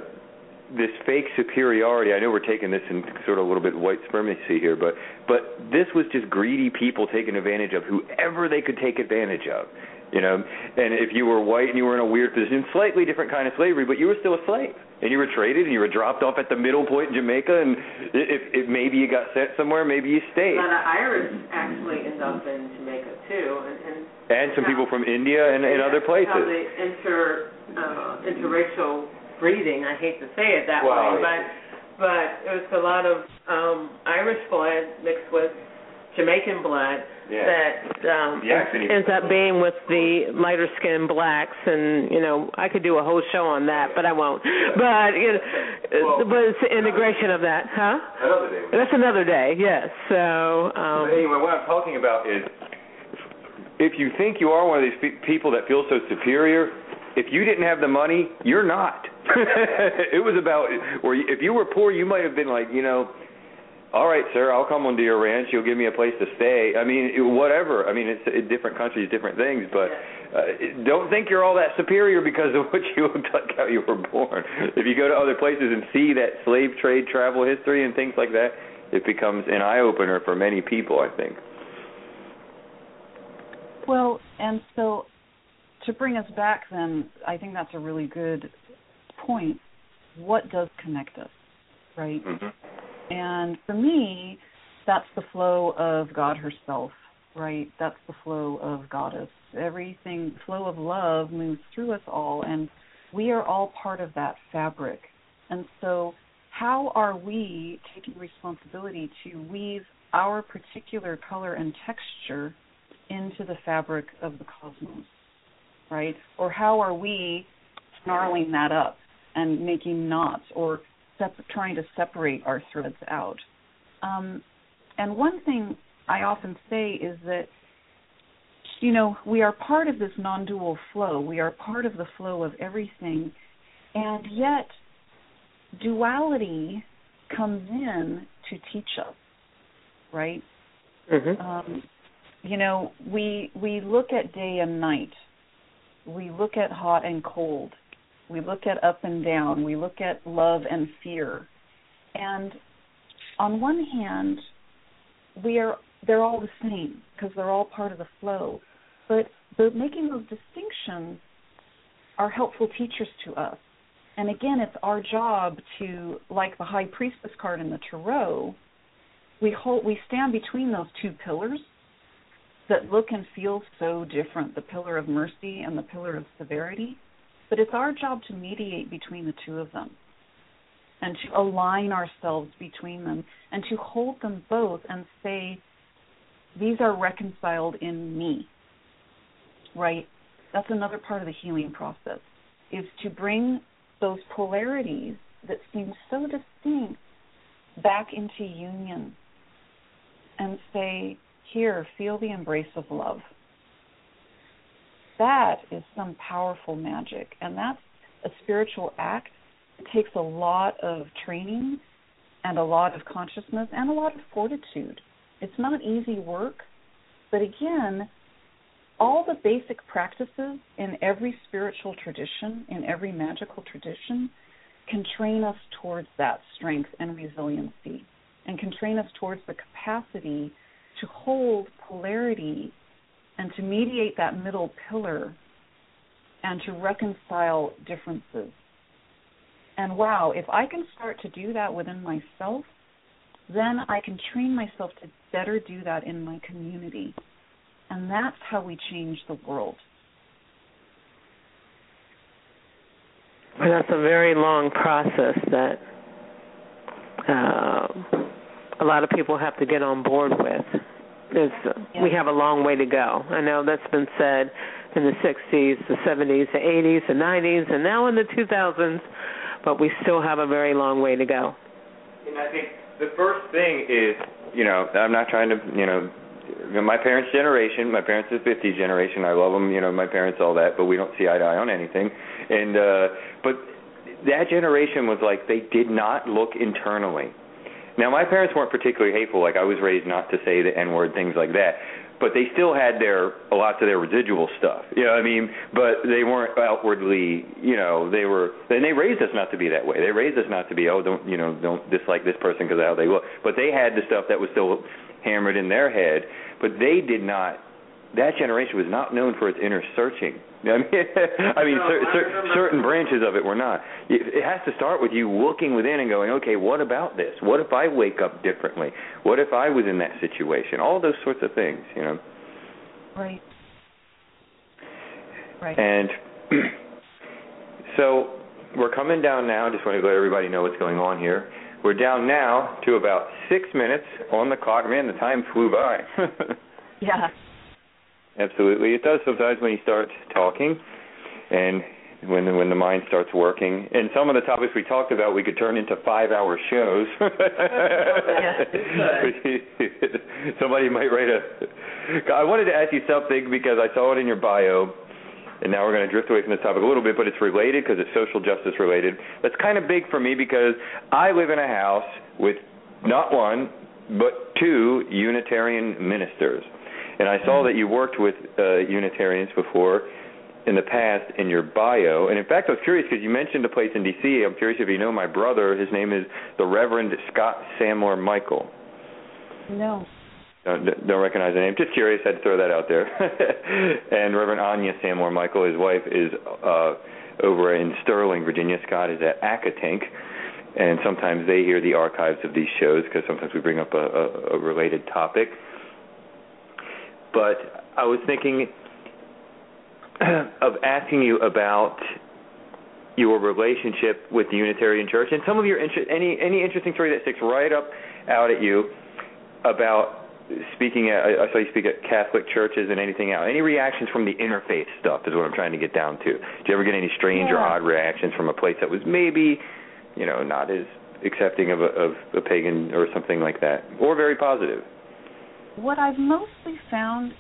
this fake superiority. I know we're taking this in sort of a little bit white supremacy here, but but this was just greedy people taking advantage of whoever they could take advantage of. You know, and if you were white and you were in a weird position, slightly different kind of slavery, but you were still a slave and you were traded and you were dropped off at the middle point in Jamaica, and if, if maybe you got sent somewhere, maybe you stayed. A lot of Irish actually end up in Jamaica too, and and, and some people from India and, and other places. How the inter uh, interracial breeding. I hate to say it that well, way, but but it was a lot of um Irish blood mixed with Jamaican blood yeah. that um yeah, ends up being with the lighter skinned blacks and you know I could do a whole show on that but I won't. But you know well, but it's the integration of that huh? another day. That's another day yes so um but anyway what I'm talking about is if you think you are one of these pe- people that feel so superior if you didn't have the money you're not it was about or if you were poor you might have been like you know all right, sir, I'll come onto your ranch. You'll give me a place to stay. I mean, whatever. I mean, it's in different countries, different things, but uh, don't think you're all that superior because of what you looked like how you were born. If you go to other places and see that slave trade travel history and things like that, it becomes an eye opener for many people, I think. Well, and so to bring us back, then I think that's a really good point. What does connect us, right? Mm-hmm. And for me, that's the flow of God herself, right? That's the flow of Goddess. Everything, flow of love moves through us all, and we are all part of that fabric. And so, how are we taking responsibility to weave our particular color and texture into the fabric of the cosmos, right? Or how are we snarling that up and making knots or sep- trying to separate our threads out? Um, and one thing I often say is that, you know, we are part of this non dual flow, we are part of the flow of everything, and yet duality comes in to teach us, right? Mm-hmm. Um, you know, we we look at day and night. We look at hot and cold. We look at up and down. We look at love and fear. And on one hand, we are they're all the same because they're all part of the flow. But making those distinctions are helpful teachers to us. And again, it's our job to, like the High Priestess card in the Tarot, we hold, we stand between those two pillars that look and feel so different the pillar of mercy and the pillar of severity. But it's our job to mediate between the two of them and to align ourselves between them and to hold them both and say, these are reconciled in me. Right? That's another part of the healing process, is to bring those polarities that seem so distinct back into union and say, here, feel the embrace of love. That is some powerful magic, and that's a spiritual act. It takes a lot of training and a lot of consciousness and a lot of fortitude. It's not easy work, but again, all the basic practices in every spiritual tradition, in every magical tradition, can train us towards that strength and resiliency and can train us towards the capacity to hold polarity and to mediate that middle pillar and to reconcile differences. And wow, if I can start to do that within myself, then I can train myself to better do that in my community. And that's how we change the world. Well, that's a very long process that uh, a lot of people have to get on board with. There's, yeah. We have a long way to go. I know that's been said in the 60s, the 70s, the 80s, the 90s, and now in the 2000s, but we still have a very long way to go. And I think the first thing is, you know, I'm not trying to, you know, my parents' generation, my parents' 50s generation, I love them, you know, my parents, all that, but we don't see eye to eye on anything. And, uh, but that generation was like, they did not look internally now, my parents weren't particularly hateful. Like I was raised not to say the N word, things like that. But they still had their lots of their residual stuff. You know what I mean? But they weren't outwardly, you know, they were. And they raised us not to be that way. They raised us not to be, oh, don't, you know, don't dislike this person because of how they look. But they had the stuff that was still hammered in their head. But they did not. That generation was not known for its inner searching. I mean, I mean, cer- cer- certain branches of it were not. It has to start with you looking within and going, okay, what about this? What if I wake up differently? What if I was in that situation? All those sorts of things, you know. Right. Right. And so we're coming down now. Just want to let everybody know what's going on here. We're down now to about six minutes on the clock. Man, the time flew by. yeah. Absolutely, it does sometimes when you start talking, and when the, when the mind starts working. And some of the topics we talked about, we could turn into five-hour shows. Somebody might write a. I wanted to ask you something because I saw it in your bio, and now we're going to drift away from the topic a little bit, but it's related because it's social justice related. That's kind of big for me because I live in a house with not one but two Unitarian ministers. And I saw that you worked with uh, Unitarians before in the past in your bio. And in fact, I was curious because you mentioned a place in D.C. I'm curious if you know my brother. His name is the Reverend Scott Sammler Michael. No. don't, don't recognize the name. Just curious, I had to throw that out there. and Reverend Anya Sammler Michael, his wife, is uh, over in Sterling, Virginia. Scott is at Accotink, and sometimes they hear the archives of these shows because sometimes we bring up a, a, a related topic. But I was thinking of asking you about your relationship with the Unitarian Church and some of your inter- any any interesting story that sticks right up out at you about speaking at I saw you speak at Catholic churches and anything else. Any reactions from the interfaith stuff is what I'm trying to get down to. Did you ever get any strange yeah. or odd reactions from a place that was maybe, you know, not as accepting of a, of a pagan or something like that, or very positive? What I've mostly found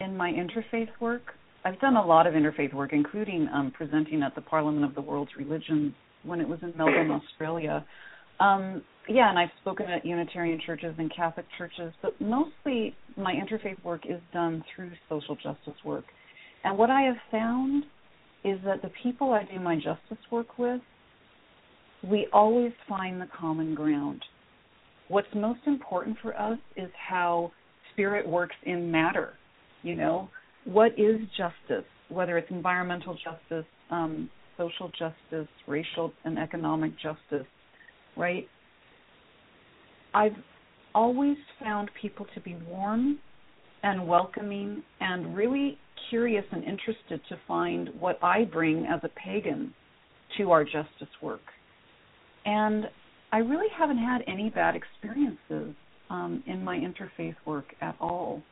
in my interfaith work, I've done a lot of interfaith work, including um, presenting at the Parliament of the World's Religions when it was in Melbourne, Australia. Um, yeah, and I've spoken at Unitarian churches and Catholic churches, but mostly my interfaith work is done through social justice work. And what I have found is that the people I do my justice work with, we always find the common ground. What's most important for us is how spirit works in matter. You know, what is justice, whether it's environmental justice, um, social justice, racial and economic justice, right? I've always found people to be warm and welcoming and really curious and interested to find what I bring as a pagan to our justice work. And I really haven't had any bad experiences um, in my interfaith work at all.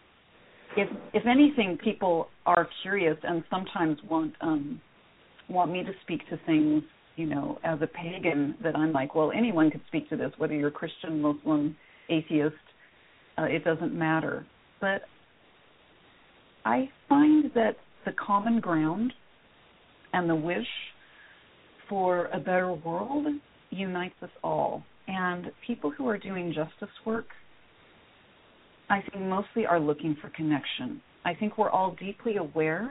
If if anything, people are curious and sometimes want um, want me to speak to things you know, as a pagan, that I'm like, well, anyone could speak to this, whether you're Christian, Muslim, atheist, uh, it doesn't matter. But I find that the common ground and the wish for a better world unites us all. And people who are doing justice work, I think mostly are looking for connection. I think we're all deeply aware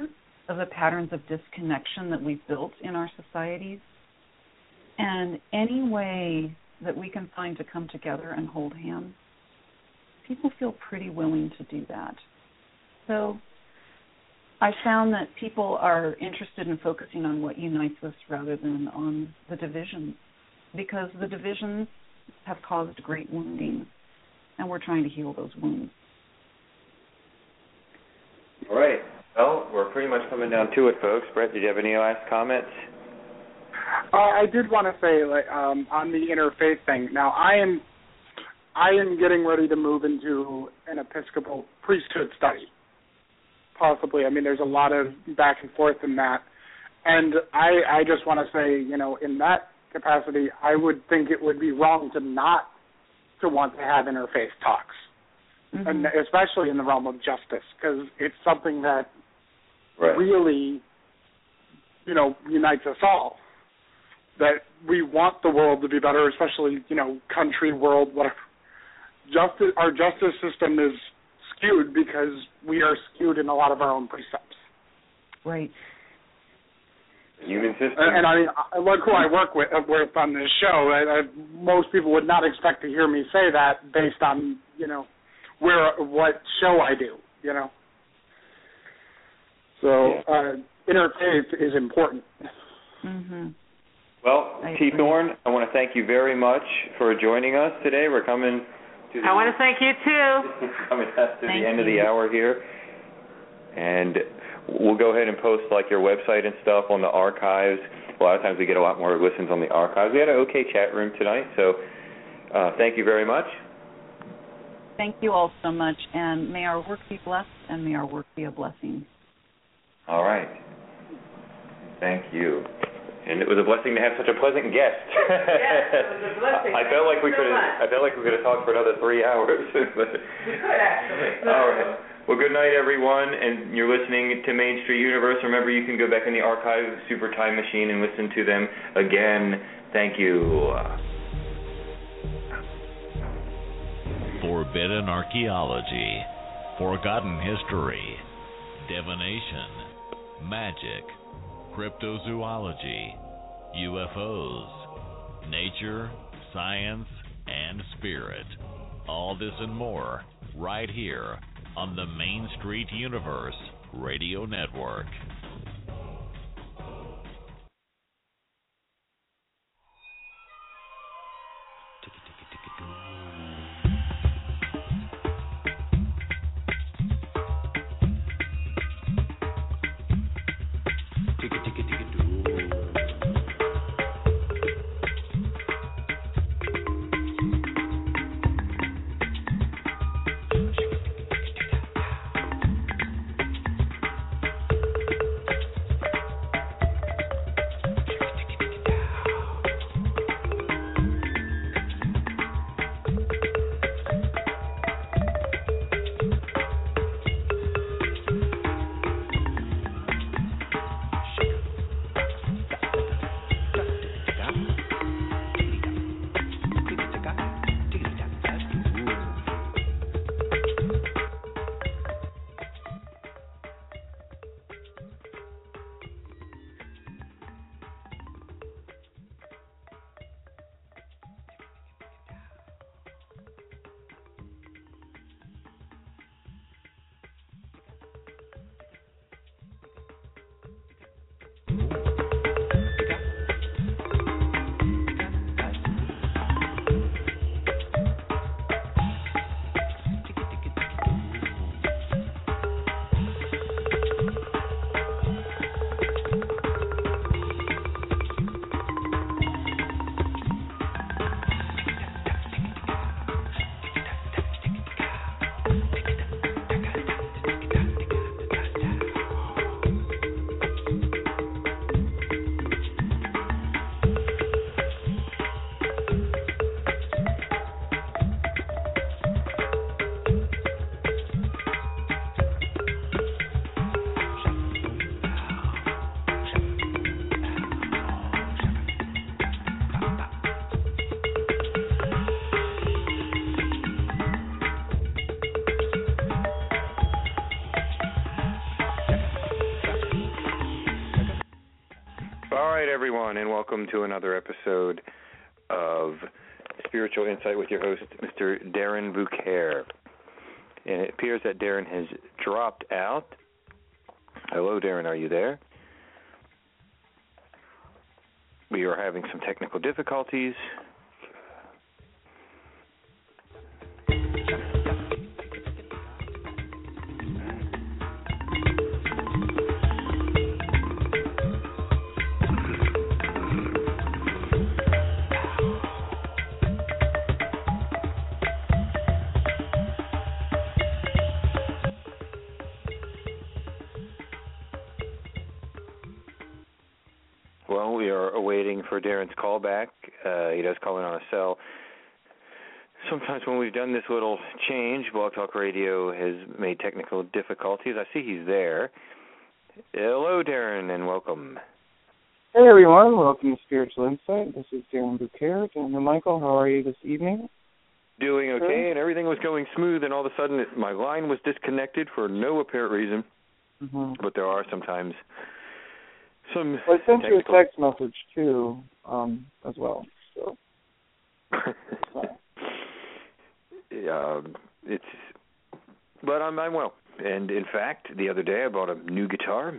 of the patterns of disconnection that we've built in our societies and any way that we can find to come together and hold hands, people feel pretty willing to do that. So I found that people are interested in focusing on what unites us rather than on the divisions, because the divisions have caused great wounding, and we're trying to heal those wounds. All right. Well, we're pretty much coming down to it, folks. Brett, did you have any last comments? Uh, I did want to say, like, um, on the interfaith thing. Now, I am, I am getting ready to move into an Episcopal priesthood study. Possibly, I mean, there's a lot of back and forth in that, and I, I just want to say, you know, in that capacity, I would think it would be wrong to not to want to have interfaith talks, mm-hmm. and especially in the realm of justice, because it's something that right. really, you know, unites us all that we want the world to be better, especially you know country, world, whatever. Justice, our justice system is skewed because we are skewed in a lot of our own precepts. Right. Human system. And, and I mean, I look who I work with, uh, with on this show. I, I, most people would not expect to hear me say that based on you know where what show I do. You know. So uh, interfaith is important. Mhm. Well, I T. agree. Thorn, I want to thank you very much for joining us today. We're coming to the, I want to thank you too. coming up to Thank the end of the hour here. And we'll go ahead and post like your website and stuff on the archives. A lot of times we get a lot more listens on the archives. We had an okay chat room tonight, so uh, thank you very much. Thank you all so much, and may our work be blessed, and may our work be a blessing. All right. Thank you. And it was a blessing to have such a pleasant guest. Yes, it was a blessing. I felt like we so could have. I felt like we could have talked for another three hours. but, We could actually. all right. Well, good night, everyone. And you're listening to Main Street Universe. Remember, you can go back in the archive Super Time Machine and listen to them again. Thank you. Forbidden archaeology, forgotten history, divination, magic, cryptozoology, UFOs, nature, science, and spirit. All this and more right here on the Main Street Universe Radio Network. Everyone, and welcome to another episode of Spiritual Insight with your host, Mr. Darren BuCare. And it appears that Darren has dropped out. Hello, Darren, are you there? We are having some technical difficulties. Sometimes when we've done this little change, Blog Talk Radio has made technical difficulties. I see he's there. Hello, Darren, and welcome. Hey everyone, welcome to Spiritual Insight. This is Darren BuCare. And Michael, how are you this evening? Doing okay, and everything was going smooth, and all of a sudden it, my line was disconnected for no apparent reason. Mm-hmm. But there are sometimes some. Well, I sent you a text message too, um, as well. So um, it's, but I'm I'm well. And in fact, the other day I bought a new guitar,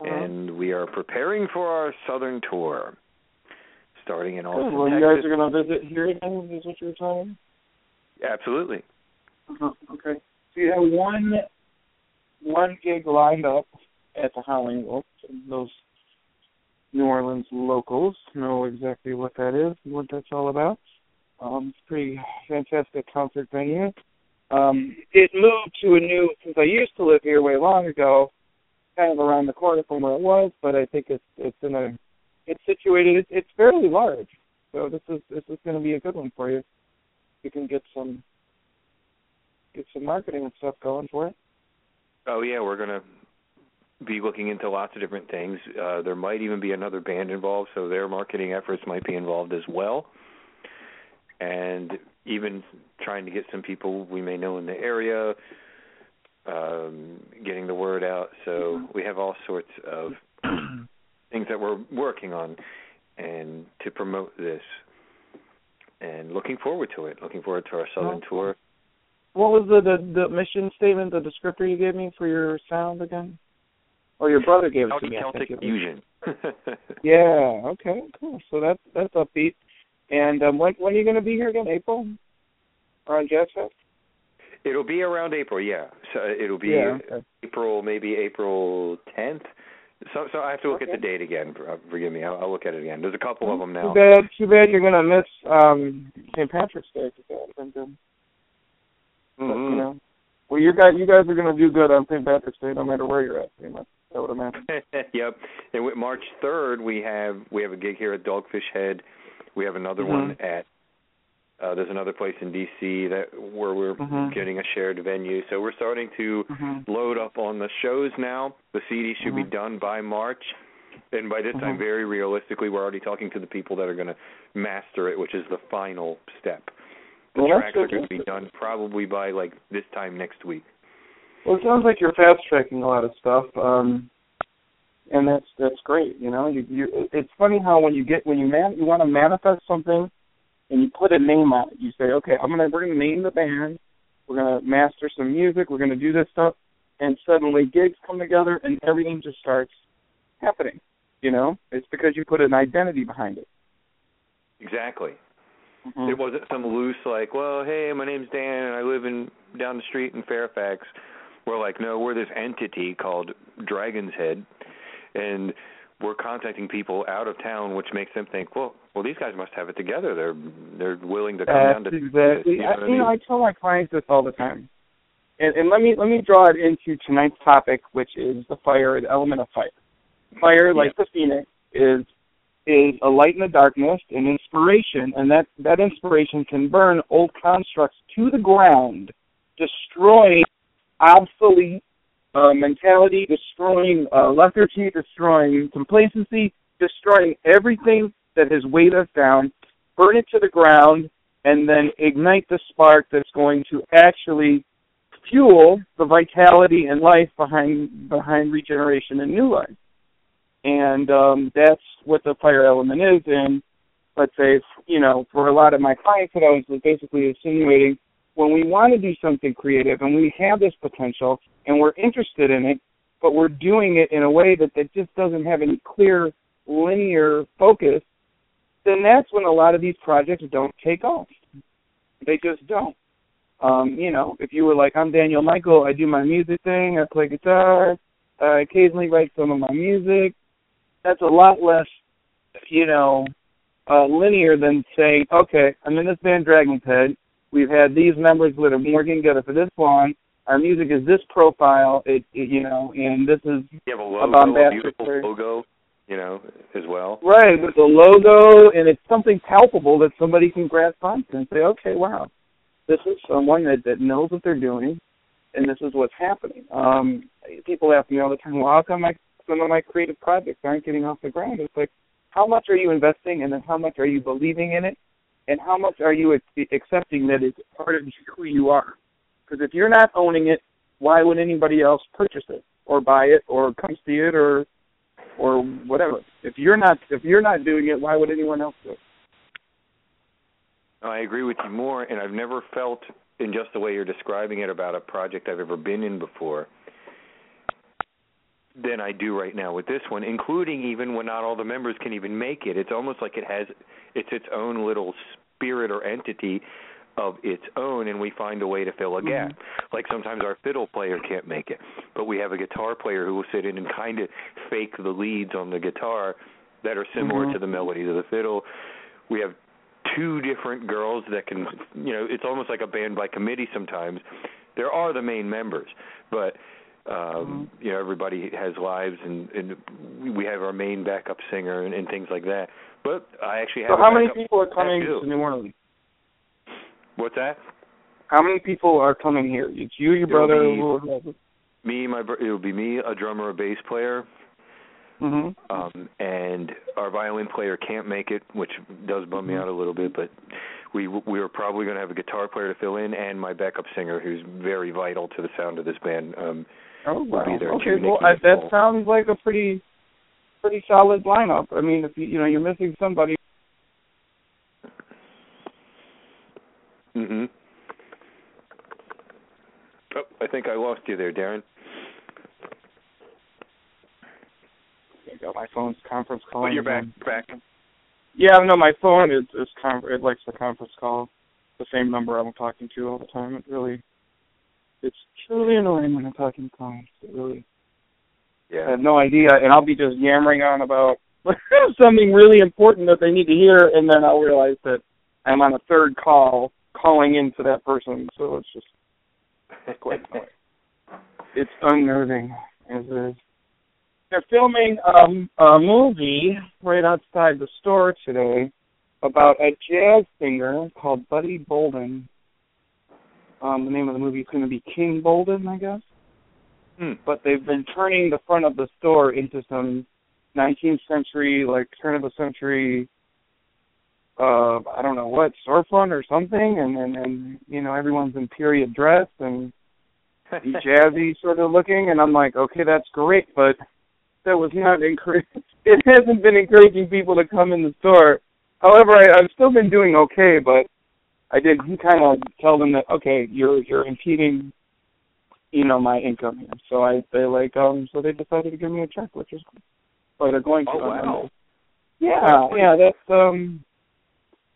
Uh-huh. and we are preparing for our southern tour, starting in Austin, Good. Well, you guys are going to visit here again. Is what you were telling me? Absolutely. Uh-huh. Okay. So you have one one gig lined up at the Howling Wolf. Those New Orleans locals know exactly what that is and what that's all about. Um, it's a pretty fantastic concert venue. Um, it moved to a new since I used to live here way long ago, kind of around the corner from where it was, but I think it's it's in a it's situated it's, it's fairly large. So this is this is going to be a good one for you. You can get some get some marketing and stuff going for it. Oh yeah, we're gonna be looking into lots of different things. Uh, there might even be another band involved, so their marketing efforts might be involved as well. And even trying to get some people we may know in the area, um, getting the word out. So we have all sorts of things that we're working on, and to promote this, and looking forward to it. Looking forward to our southern Well, tour. what was the, the the mission statement, the descriptor you gave me for your sound again? Or your brother gave it Celtic, to me. Celtic think it was. fusion. Yeah. Okay. Cool. So that's that's upbeat. And um, when when are you going to be here again? April? Or on Jazz Fest? It'll be around April, yeah. So it'll be Yeah. Okay. April, maybe April 10th. So, so I have to look at the date again. Uh, Forgive me. I'll, I'll look at it again. There's a couple of them now. Too bad. Too bad you're going to miss um St. Patrick's Day. that good. But, you know. Well, you guys, you guys are going to do good on St. Patrick's Day, no matter where you're at. Pretty much. I would imagine. yep. And with March 3rd, we have we have a gig here at Dogfish Head. We have another one Mhm. at uh there's another place in DC that where we're Mhm. getting a shared venue. So we're starting to Mhm. load up on the shows now. The CD should be Mhm. done by March. And by this time, Mhm. very realistically, we're already talking to the people that are going to master it, which is the final step. The Well, tracks are going to be done probably by like this time next week. Well, it sounds like you're fast tracking a lot of stuff, um, and that's that's great. You know, you, you it's funny how when you get when you man you want to manifest something, and you put a name on it. You say, okay, I'm gonna we're gonna name the band, we're gonna master some music, we're gonna do this stuff, and suddenly gigs come together and everything just starts happening. You know, it's because you put an identity behind it. Exactly. Mhm. It wasn't some loose like, well, hey, my name's Dan and I live in down the street in Fairfax. We're like, no, we're this entity called Dragon's Head, and we're contacting people out of town, which makes them think, well, well, these guys must have it together. They're they're willing to come down That's to exactly. You know, I, you know. I tell my clients this all the time, and, and let me let me draw it into tonight's topic, which is the fire, the element of fire. Fire, like the phoenix, is is a light in the darkness, an inspiration, and that that inspiration can burn old constructs to the ground, destroying obsolete uh, mentality, destroying uh, lethargy, destroying complacency, destroying everything that has weighed us down, burn it to the ground, and then ignite the spark that's going to actually fuel the vitality and life behind behind regeneration and new life. And um, that's what the fire element is. And let's say, you know, for a lot of my clients that I was basically insinuating, when we want to do something creative and we have this potential and we're interested in it, but we're doing it in a way that, that just doesn't have any clear linear focus, then that's when a lot of these projects don't take off. They just don't. Um, you know, if you were like, I'm Daniel Michael, I do my music thing, I play guitar, I occasionally write some of my music, that's a lot less, you know, uh, linear than saying, okay, I'm in this band Dragon's Head, we've had these members that have been working together for this long, our music is this profile, it, it you know, and this is You have a a logo, a bombastic beautiful word. logo, you know, as well. Right, with the logo, and it's something palpable that somebody can grasp onto and say, okay, wow, this is someone that, that knows what they're doing, and this is what's happening. Um, people ask me all the time, well, how come my, some of my creative projects aren't getting off the ground? It's like, how much are you investing, and then how much are you believing in it, and how much are you accepting that it's part of who you are? Because if you're not owning it, why would anybody else purchase it or buy it or come see it or or whatever. If you're not if you're not doing it, why would anyone else do it? I agree with you more, and I've never felt in just the way you're describing it about a project I've ever been in before than I do right now with this one, including even when not all the members can even make it. It's almost like it has it's its own little spirit or entity of its own and we find a way to fill a gap. Like sometimes our fiddle player can't make it, but we have a guitar player who will sit in and kind of fake the leads on the guitar that are similar Mhm. to the melodies of the fiddle. We have two different girls that can you know it's almost like a band by committee sometimes there are the main members but um you know everybody has lives and and we have our main backup singer and, and things like that but i actually have So how many people are coming to New Orleans? what's that How many people are coming here? It's you, your There'll brother. be- me my br- it'll be me a drummer a bass player Mhm. um and our violin player can't make it which does bum me out a little bit but we we are probably going to have a guitar player to fill in and my backup singer who's very vital to the sound of this band um Oh wow. be there Okay, well I, that Nicole. sounds like a pretty pretty solid lineup. I mean, if you you know you're missing somebody. mhm Oh, I think I lost you there, Darren. I got my phone's conference call. But you're back. Back. Yeah, no, my phone is is con- it likes the conference call, the same number I'm talking to all the time. It really, it's truly annoying when I'm talking to clients. It really, Yeah. I have no idea, and I'll be just yammering on about something really important that they need to hear, and then I'll realize that I'm on a third call calling into that person. So it's just quite annoying. It's unnerving as it is. They're filming um, a movie right outside the store today about a jazz singer called Buddy Bolden. Um, the name of the movie is going to be King Bolden, I guess. Hmm. But they've been turning the front of the store into some 19th century, like turn of the century, uh, I don't know what storefront or something, and and, and you know everyone's in period dress and jazzy sort of looking, and I'm like, okay, that's great, but that was not encourage. It hasn't been encouraging people to come in the store. However, I, I've still been doing okay, but I did kind of tell them that okay, you're you're impeding, you know, my income here. So I they like um so they decided to give me a check, which is. Or they're going to. Oh, wow. Yeah, yeah, that's um,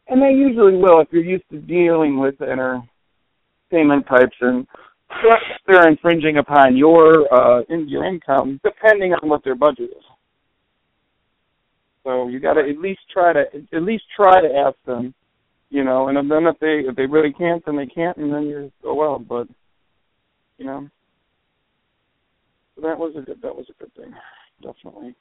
and they usually will if you're used to dealing with entertainment types and they're infringing upon your uh in your income depending on what their budget is. So you got to at least try to at least try to ask them, you know, and then if they if they really can't, then they can't, and then you're oh well. But you know, so that was a good that was a good thing, definitely.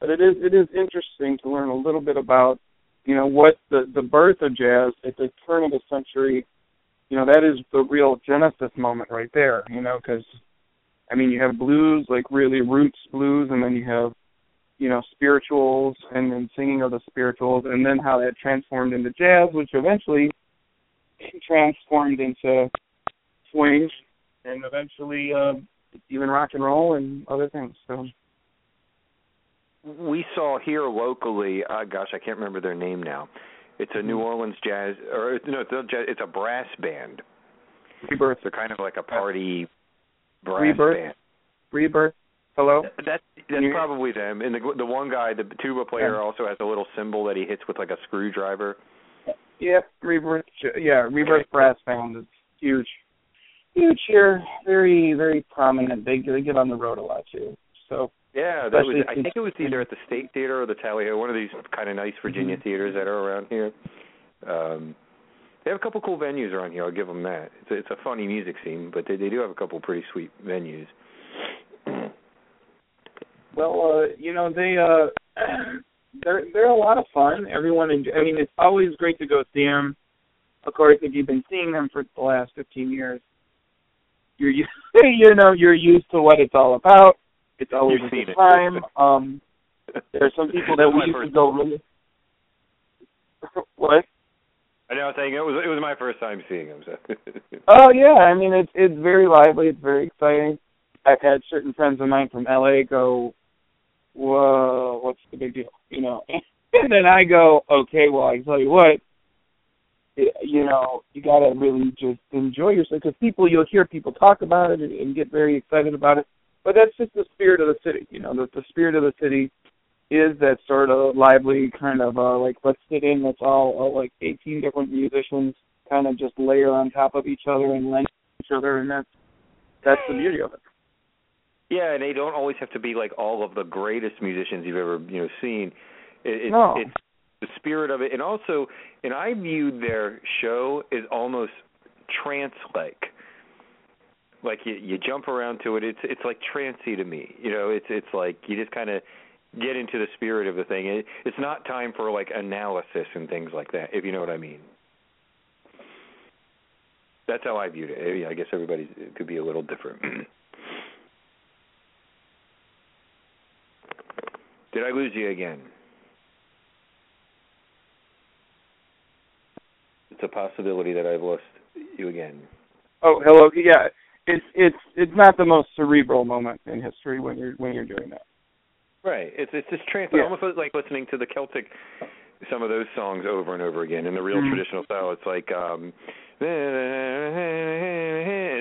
But it is it is interesting to learn a little bit about, you know, what the the birth of jazz at the turn of the century. You know, that is the real genesis moment right there. You know, because I mean, you have blues like really roots blues, and then you have you know, spirituals and then singing of the spirituals and then how that transformed into jazz, which eventually transformed into swing and eventually uh even rock and roll and other things. So we saw here locally. Uh, gosh, I can't remember their name now. It's a New Orleans jazz, or no, it's, jazz, it's a brass band. Rebirth They're kind of like a party brass Rebirth? band. Rebirth. Hello? That that's probably them. And the the one guy, the tuba player, Yeah. also has a little cymbal that he hits with like a screwdriver. Yeah, Rebirth yeah, Rebirth Brass Band is huge. Huge here. Very, very prominent. They they get on the road a lot too. So Yeah, that was. I think it was either at the State Theater or the Tally Ho, one of these kind of nice Virginia Mhm. theaters that are around here. Um, they have a couple cool venues around here. I'll give them that. It's a, it's a funny music scene, but they they do have a couple pretty sweet venues. Well, uh, you know, they uh they're they're a lot of fun. Everyone enjoy, I mean, it's always great to go see them. Of course, if you've been seeing them for the last 15 years, you're used, you know, you're used to what it's all about. It's always You've a good it. time. Um there are some people that we used to go really What? I know. I was saying it was it was my first time seeing them. So. Oh yeah, I mean it's it's very lively, it's very exciting. I've had certain friends of mine from LA go, Whoa, what's the big deal? You know. And then I go, Okay, well I tell you what, you know, you gotta really just enjoy yourself because people you'll hear people talk about it and, and get very excited about it. But that's just the spirit of the city, you know, the the spirit of the city is that sort of lively kind of uh like let's sit in let's all uh, like eighteen different musicians kind of just layer on top of each other and lend each other and that's that's the beauty of it. Yeah, and they don't always have to be like all of the greatest musicians you've ever you know seen. It, it's No. it's the spirit of it, and also, and I viewed their show as almost trance-like. Like you you jump around to it. It's it's like trancy to me. You know, it's it's like you just kind of get into the spirit of the thing. It, it's not time for like analysis and things like that. If you know what I mean. That's how I viewed it. I guess everybody could be a little different. Did I lose you again? It's a possibility that I've lost you again. Oh, hello. Yeah, it's it's it's not the most cerebral moment in history when you're when you're doing that. Right. It's it's just trans. Yeah. Almost like listening to the Celtic some of those songs over and over again in the real Mhm. traditional style. It's like um and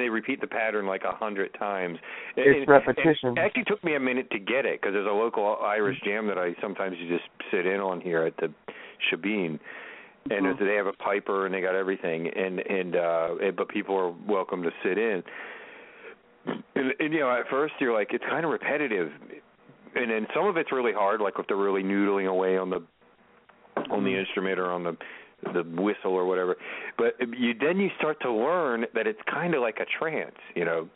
they repeat the pattern like a hundred times. And- It's repetition. It actually took me a minute to get it because there's a local Irish jam that I sometimes just sit in on here at the Shabine, and Mhm. they have a piper and they got everything, and and uh and, but people are welcome to sit in. And, and you know, at first you're like, it's kind of repetitive, and then some of it's really hard, like if they're really noodling away on the on the instrument or on the the whistle or whatever. But you then you start to learn that it's kind of like a trance, you know.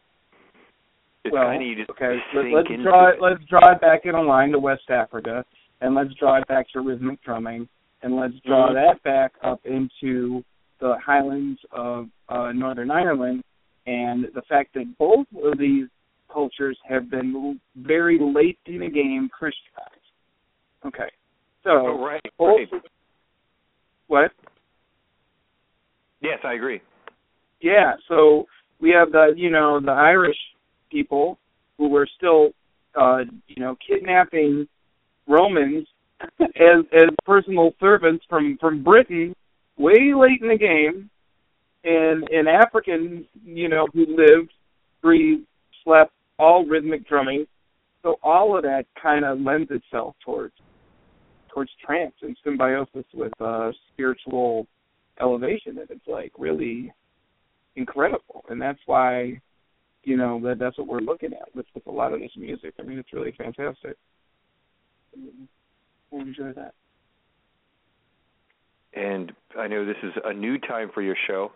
It's well, kind of you just okay. Let, into draw it. let's draw it back in a line to West Africa, and let's draw it back to rhythmic drumming, and let's draw Mhm. that back up into the highlands of uh, Northern Ireland, and the fact that both of these cultures have been very late in the game Christianized. Okay, so Oh, right, right. what? Yes, I agree. Yeah, so we have the you know the Irish people who were still uh you know kidnapping Romans as as personal servants from from Britain way late in the game, and an African you know who lived, breathed, slept, all rhythmic drumming. So all of that kind of lends itself towards towards trance and symbiosis with uh spiritual elevation and it's like really incredible. And that's why you know that that's what we're looking at with with a lot of this music. I mean it's really fantastic. I enjoy that. And I know this is a new time for your show,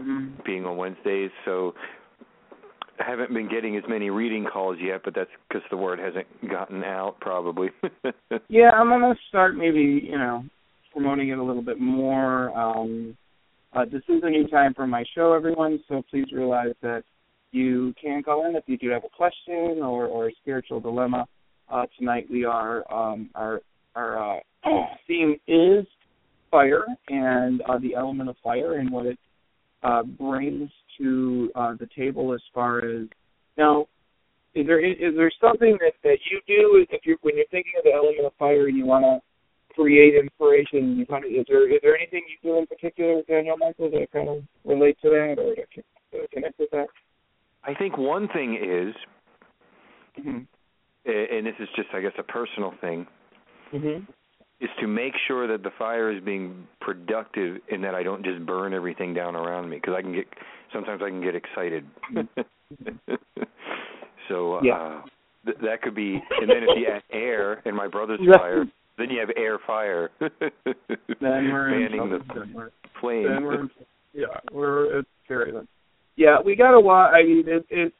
mm-hmm. being on Wednesdays, so haven't been getting as many reading calls yet, but that's because the word hasn't gotten out, probably. yeah i'm to start maybe you know promoting it a little bit more um uh, this is a new time for my show everyone so please realize that you can call in if you do have a question or or a spiritual dilemma uh tonight we are um our our uh theme is fire and uh, the element of fire and what it uh, brings to uh, the table as far as now. Is there is there something that that you do if you when you're thinking of the element of fire and you want to create inspiration? You kind of is there is there anything you do in particular, Daniel Michael, that kind of relate to that or to connect with that? I think one thing is, Mm-hmm. and this is just, I guess, a personal thing, Mm-hmm. Is to make sure that the fire is being productive and that I don't just burn everything down around me because I can get sometimes I can get excited. so uh th- that could be and then if you add air in my brother's fire, then you have air fire. Then we're in fanning the. Then flame. Then we're yeah, we're it's scary then. Yeah, we got a lot. I mean, it, it's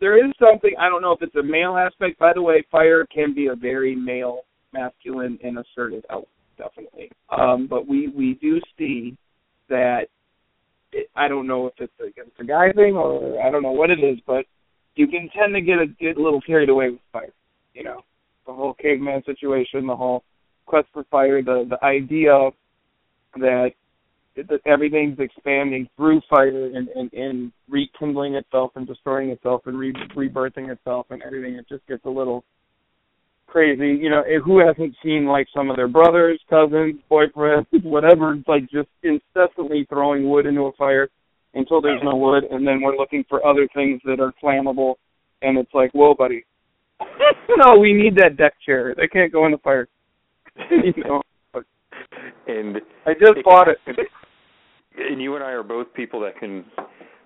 there is something. I don't know if it's a male aspect. By the way, fire can be a very male, masculine, and assertive element, definitely. Um, but we we do see that. It, I don't know if it's a, if it's a guy thing or I don't know what it is, but you can tend to get a get a little carried away with fire. You know, the whole caveman situation, the whole quest for fire, the the idea that that everything's expanding through fire and, and, and rekindling itself and destroying itself and re- rebirthing itself and everything. It just gets a little crazy. You know, who hasn't seen like some of their brothers, cousins, boyfriends, whatever, like just incessantly throwing wood into a fire until there's no wood, and then we're looking for other things that are flammable, and it's like, whoa, buddy. no, we need that deck chair. They can't go in the fire. you know. and I just bought it. and you and I are both people that can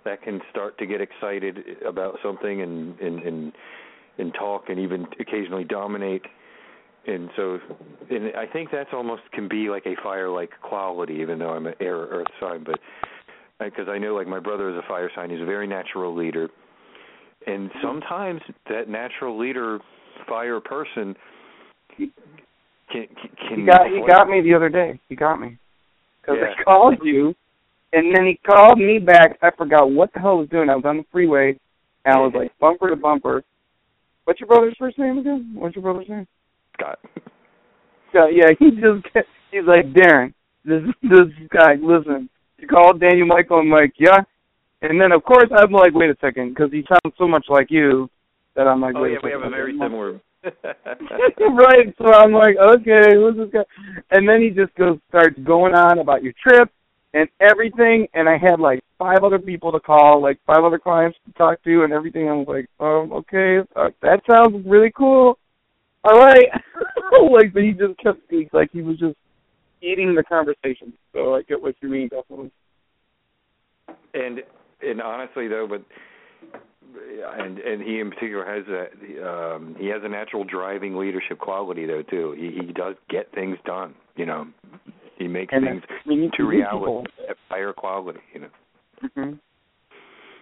that can start to get excited about something and and and, and talk and even occasionally dominate and so and I think that's almost can be like a fire like quality even though I'm an air or earth sign but because I know like my brother is a fire sign he's a very natural leader and sometimes that natural leader fire person can can He got he got me the other day. He got me because Yeah. I called you, and then he called me back. I forgot what the hell I was doing. I was on the freeway, and I was mm-hmm. like bumper to bumper. What's your brother's first name again? What's your brother's name? Scott Scott. yeah. He just he's like Darren. This this guy. Listen, you called Daniel Michael. I'm like, yeah. And then of course I'm like, wait a second, because he sounds so much like you that I'm like, Oh wait yeah, we have a very similar right. So I'm like, okay, who's this guy? And then he just goes starts going on about your trip and everything. And I had like five other people to call, like five other clients to talk to, and everything. I was like, um, okay, uh, that sounds really cool. All right. like, but he just kept speaking like he was just eating the conversation. So I get what you mean, definitely. And and honestly though, but and and he in particular has a um he has a natural driving leadership quality though too. He he does get things done, you know. He makes and things we need to reality at higher quality, you know. hmm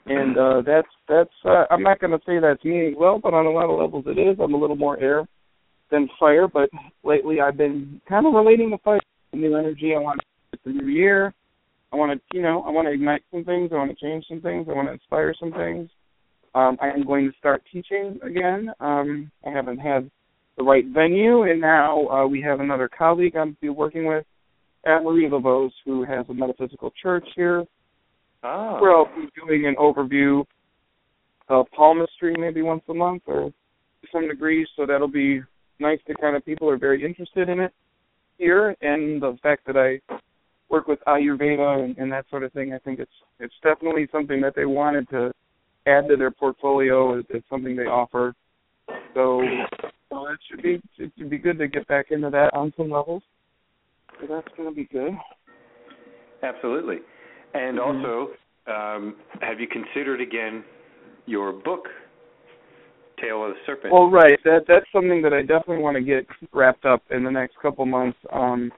And uh that's that's uh, I'm not going to say that's me well, but on a lot of levels it is. I'm a little more air than fire, but lately I've been kind of relating to fire, new energy. I want the new year. I want to, you know, I want to ignite some things. I want to change some things. I want to inspire some things. Um, I am going to start teaching again. Um, I haven't had the right venue, and now uh, we have another colleague I'm be working with at Marie Laveau's who has a metaphysical church here. Ah. Oh. Where I'll be doing an overview of palmistry maybe once a month or to some degree. So that'll be nice to kind of people are very interested in it here, and the fact that I work with Ayurveda and, and that sort of thing. I think it's it's definitely something that they wanted to add to their portfolio. It's, it's something they offer. So, so it should be it should be good to get back into that on some levels. So that's going to be good. Absolutely. And Mhm. also, um, have you considered again your book, Tale of the Serpent? Well, right. That that's something that I definitely want to get wrapped up in the next couple months, um,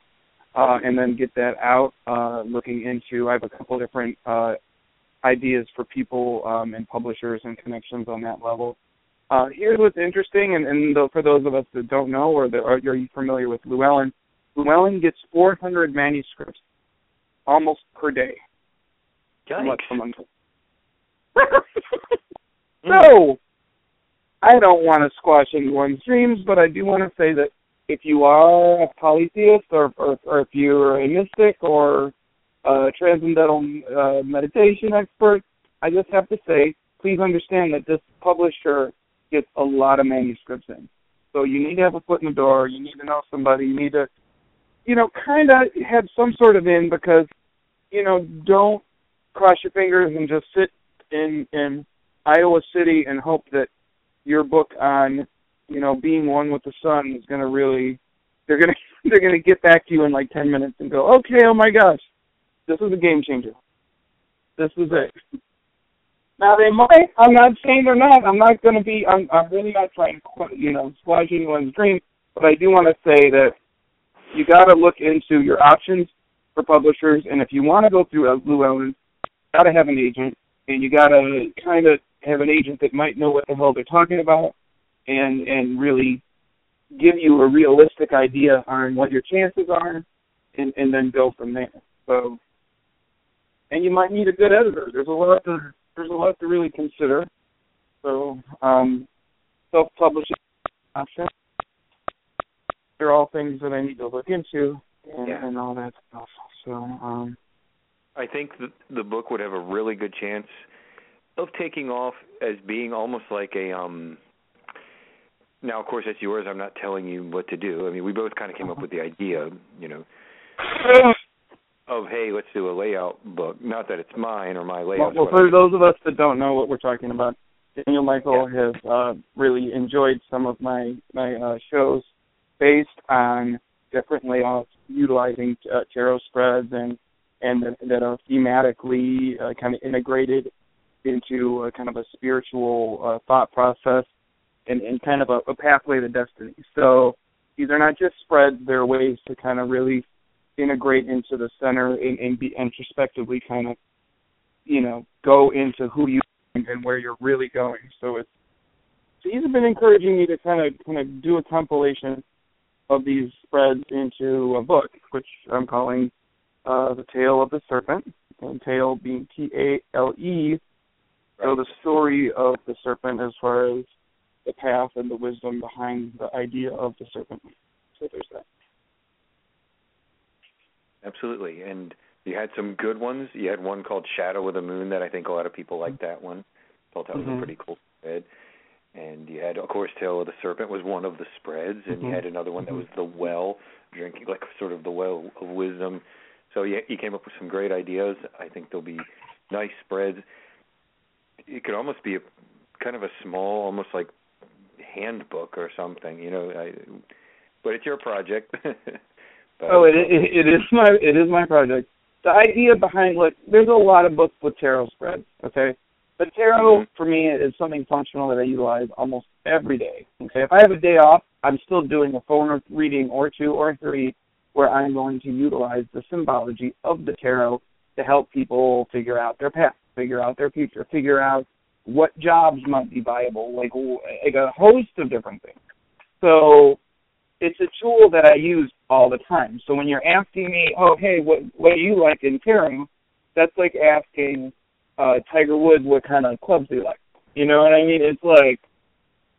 uh, and then get that out. Uh, looking into, I have a couple different uh, ideas for people um, and publishers and connections on that level. Uh, here's what's interesting, and, and though, for those of us that don't know or that are, are you familiar with Llewellyn, Llewellyn gets 400 manuscripts almost per day. Yikes. so, I don't want to squash anyone's dreams, but I do want to say that if you are a polytheist or, or, or if you're a mystic or a transcendental uh, meditation expert, I just have to say, please understand that this publisher gets a lot of manuscripts in. So you need to have a foot in the door. You need to know somebody. You need to, you know, kind of have some sort of in because, you know, don't cross your fingers and just sit in in Iowa City and hope that your book on, you know, being one with the sun is going to really they're going to they're going to get back to you in like 10 minutes and go, "Okay, oh my gosh. This is a game changer. This is it." Now they might. I'm not saying they're not. I'm not going to be. I'm. I'm really not trying to, you know, squash anyone's dream. But I do want to say that you got to look into your options for publishers, and if you want to go through a Llewellyn, got to have an agent, and you got to kind of have an agent that might know what the hell they're talking about, and and really give you a realistic idea on what your chances are, and and then go from there. So, and you might need a good editor. There's a lot to there's a lot to really consider. So, um, self-publishing. They're all things that I need to look into and, Yeah. and all that stuff. So, um, I think the, the book would have a really good chance of taking off as being almost like a um now of course it's yours. I'm not telling you what to do. I mean we both kind of came up with the idea you know of hey let's do a layout book. Not that it's mine or my well, layout well, for those of us that don't know what we're talking about, Daniel Michael has uh, really enjoyed some of my my uh, shows based on different layouts utilizing uh, tarot spreads and and that, that are thematically uh, kind of integrated into a kind of a spiritual uh, thought process and, and kind of a, a pathway to destiny. So these are not just spreads; they're ways to kind of really integrate into the center and, and be introspectively kind of, you know, go into who you are and where you're really going. So it's so he's been encouraging me to kind of kind of do a compilation of these spreads into a book, which I'm calling uh, the Tale of the Serpent, and Tale being T A L E. So the story of the serpent as far as the path and the wisdom behind the idea of the serpent. So there's that. absolutely and you had some good ones you had one called shadow of the moon that i think a lot of people liked that one thought that was Mhm. a pretty cool spread and you had, of course, Tale of the Serpent was one of the spreads, and mm-hmm. you had another one that was the well, drinking like sort of the well of wisdom. So you you came up with some great ideas. I think there'll be nice spreads. It could almost be a kind of a small, almost like handbook or something, you know. I, but it's your project. oh, it, it it is my it is my project. The idea behind like there's a lot of books with tarot spreads, okay? But tarot mm-hmm. for me is something functional that I utilize almost every day. Okay, if I have a day off, I'm still doing a phone reading or two or three where I'm going to utilize the symbology of the tarot to help people figure out their path, figure out their future, figure out what jobs might be viable, like like a host of different things. So it's a tool that I use all the time. So when you're asking me, oh hey, what what do you like in tarot? That's like asking uh, Tiger Woods what kind of clubs he likes. You know what I mean? It's like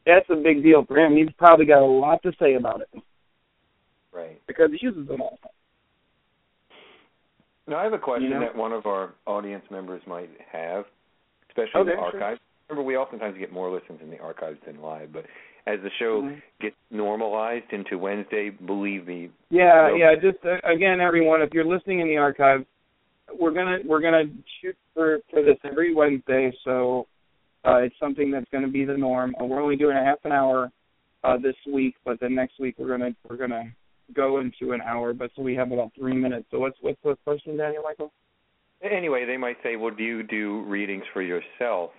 that's a big deal for him. He's probably got a lot to say about it. Right. Because he uses them all. Now I have a question you know? that one of our audience members might have, especially okay, in the archives. Sure. Remember, we oftentimes get more listens in the archives than live, but as the show mm-hmm. gets normalized into Wednesday, believe me. Yeah, no, yeah. Just uh, again, everyone, if you're listening in the archives, we're gonna we're gonna shoot for for this every Wednesday, so uh, it's something that's gonna be the norm. Uh, we're only doing a half an hour uh, this week, but then next week we're gonna we're gonna go into an hour. But so we have about three minutes. So what's what's the question, Daniel Michael? Anyway, they might say, well, do you do readings for yourself,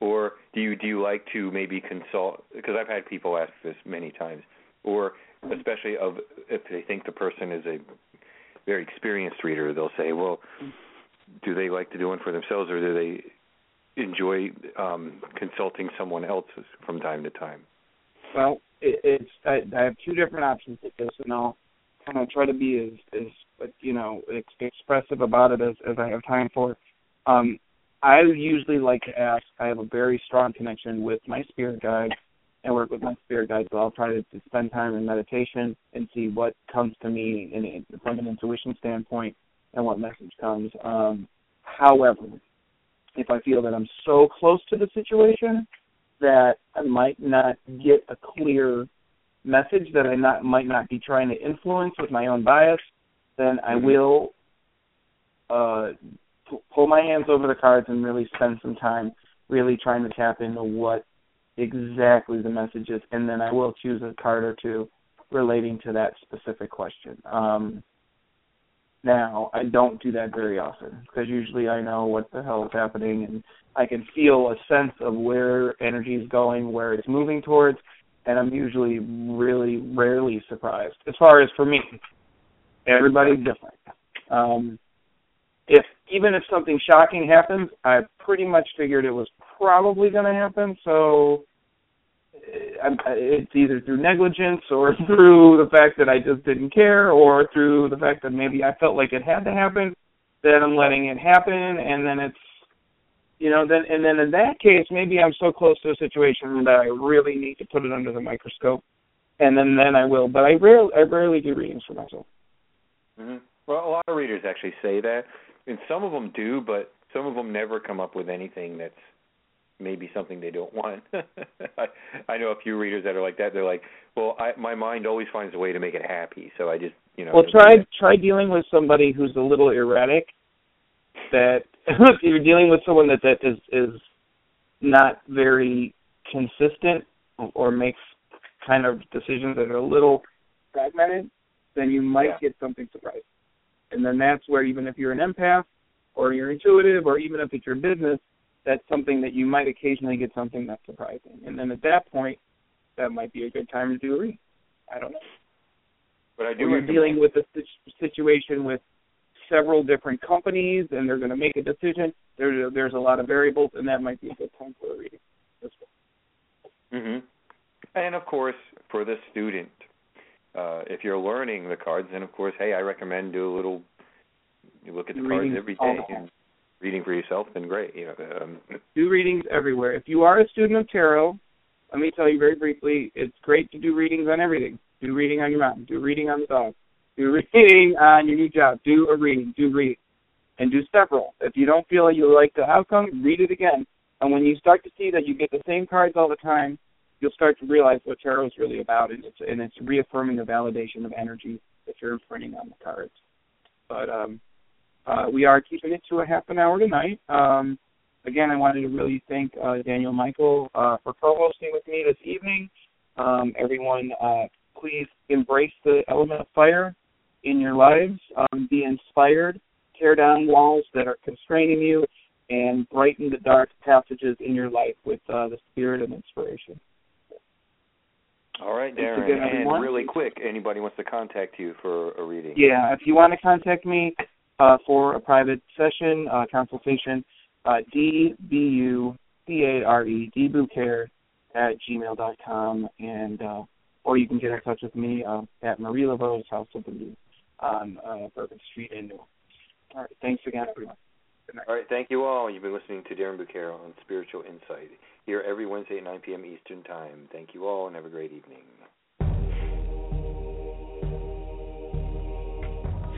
or do you do you like to maybe consult? Because I've had people ask this many times, or especially of if they think the person is a very experienced reader, they'll say, well, do they like to do one for themselves, or do they enjoy um, consulting someone else from time to time? Well, it, it's I, I have two different options with this, and I'll kind of try to be as as you know ex- expressive about it as as I have time for. Um, I usually like to ask. I have a very strong connection with my spirit guide and work with my spirit guide. So I'll try to, to spend time in meditation and see what comes to me in, from an intuition standpoint and what message comes. Um, however, if I feel that I'm so close to the situation that I might not get a clear message that I not might not be trying to influence with my own bias, then I mm-hmm. will uh, p- pull my hands over the cards and really spend some time really trying to tap into what exactly the message is, and then I will choose a card or two relating to that specific question. Um, now, I don't do that very often because usually I know what the hell is happening and I can feel a sense of where energy is going, where it's moving towards, and I'm usually really rarely surprised. As far as for me, everybody's different. Um, if even if something shocking happens, I pretty much figured it was probably going to happen. So it's either through negligence or through the fact that I just didn't care, or through the fact that maybe I felt like it had to happen. That I'm letting it happen, and then it's, you know, then and then in that case, maybe I'm so close to a situation that I really need to put it under the microscope, and then then I will. But I rarely I rarely do readings for myself. Mm-hmm. Well, a lot of readers actually say that, and some of them do, but some of them never come up with anything that's maybe something they don't want. I, I know a few readers that are like that. They're like, well, I, my mind always finds a way to make it happy, so I just, you know. Well, try try dealing with somebody who's a little erratic. That if you're dealing with someone that that is is not very consistent or makes kind of decisions that are a little fragmented, then you might yeah. get something surprising. And then that's where even if you're an empath or you're intuitive or even if it's your business, that's something that you might occasionally get something that's surprising. And then at that point, that might be a good time to do a read. I don't know. But I do. You're dealing with a situation with several different companies, and they're going to make a decision. There's there's a lot of variables, and that might be a good time for a reading as well. Mhm. And of course, for the student, uh, if you're learning the cards, then of course, hey, I recommend do a little. You look at the cards every day and reading for yourself, then great. You know, um, do readings everywhere. If you are a student of tarot, let me tell you very briefly, it's great to do readings on everything. Do reading on your mountain. Do reading on the dog. Do reading on your new job. Do a reading. Do read. And do several. If you don't feel you like the outcome, read it again. And when you start to see that you get the same cards all the time, you'll start to realize what tarot is really about, and it's and it's reaffirming the validation of energy that you're imprinting on the cards. But um, uh, we are keeping it to a half an hour tonight. Um, again, I wanted to really thank uh, Daniel Michael uh, for co-hosting with me this evening. Um, everyone, uh, please embrace the element of fire in your lives. Um, be inspired. Tear down walls that are constraining you, and brighten the dark passages in your life with uh, the spirit of inspiration. All right, Darren. again, and really quick, anybody wants to contact you for a reading? Yeah, if you want to contact me uh, for a private session, uh, consultation, uh, dbucare, dbucare at gmail dot com, and uh, or you can get in touch with me uh, at Marie Laveau's House of Voodoo on uh, Bourbon Street in New Orleans. All right, thanks again, everyone. All right, thank you all. You've been listening to Darren BuCare on Spiritual Insight here every Wednesday at 9 p.m. Eastern Time. Thank you all and have a great evening.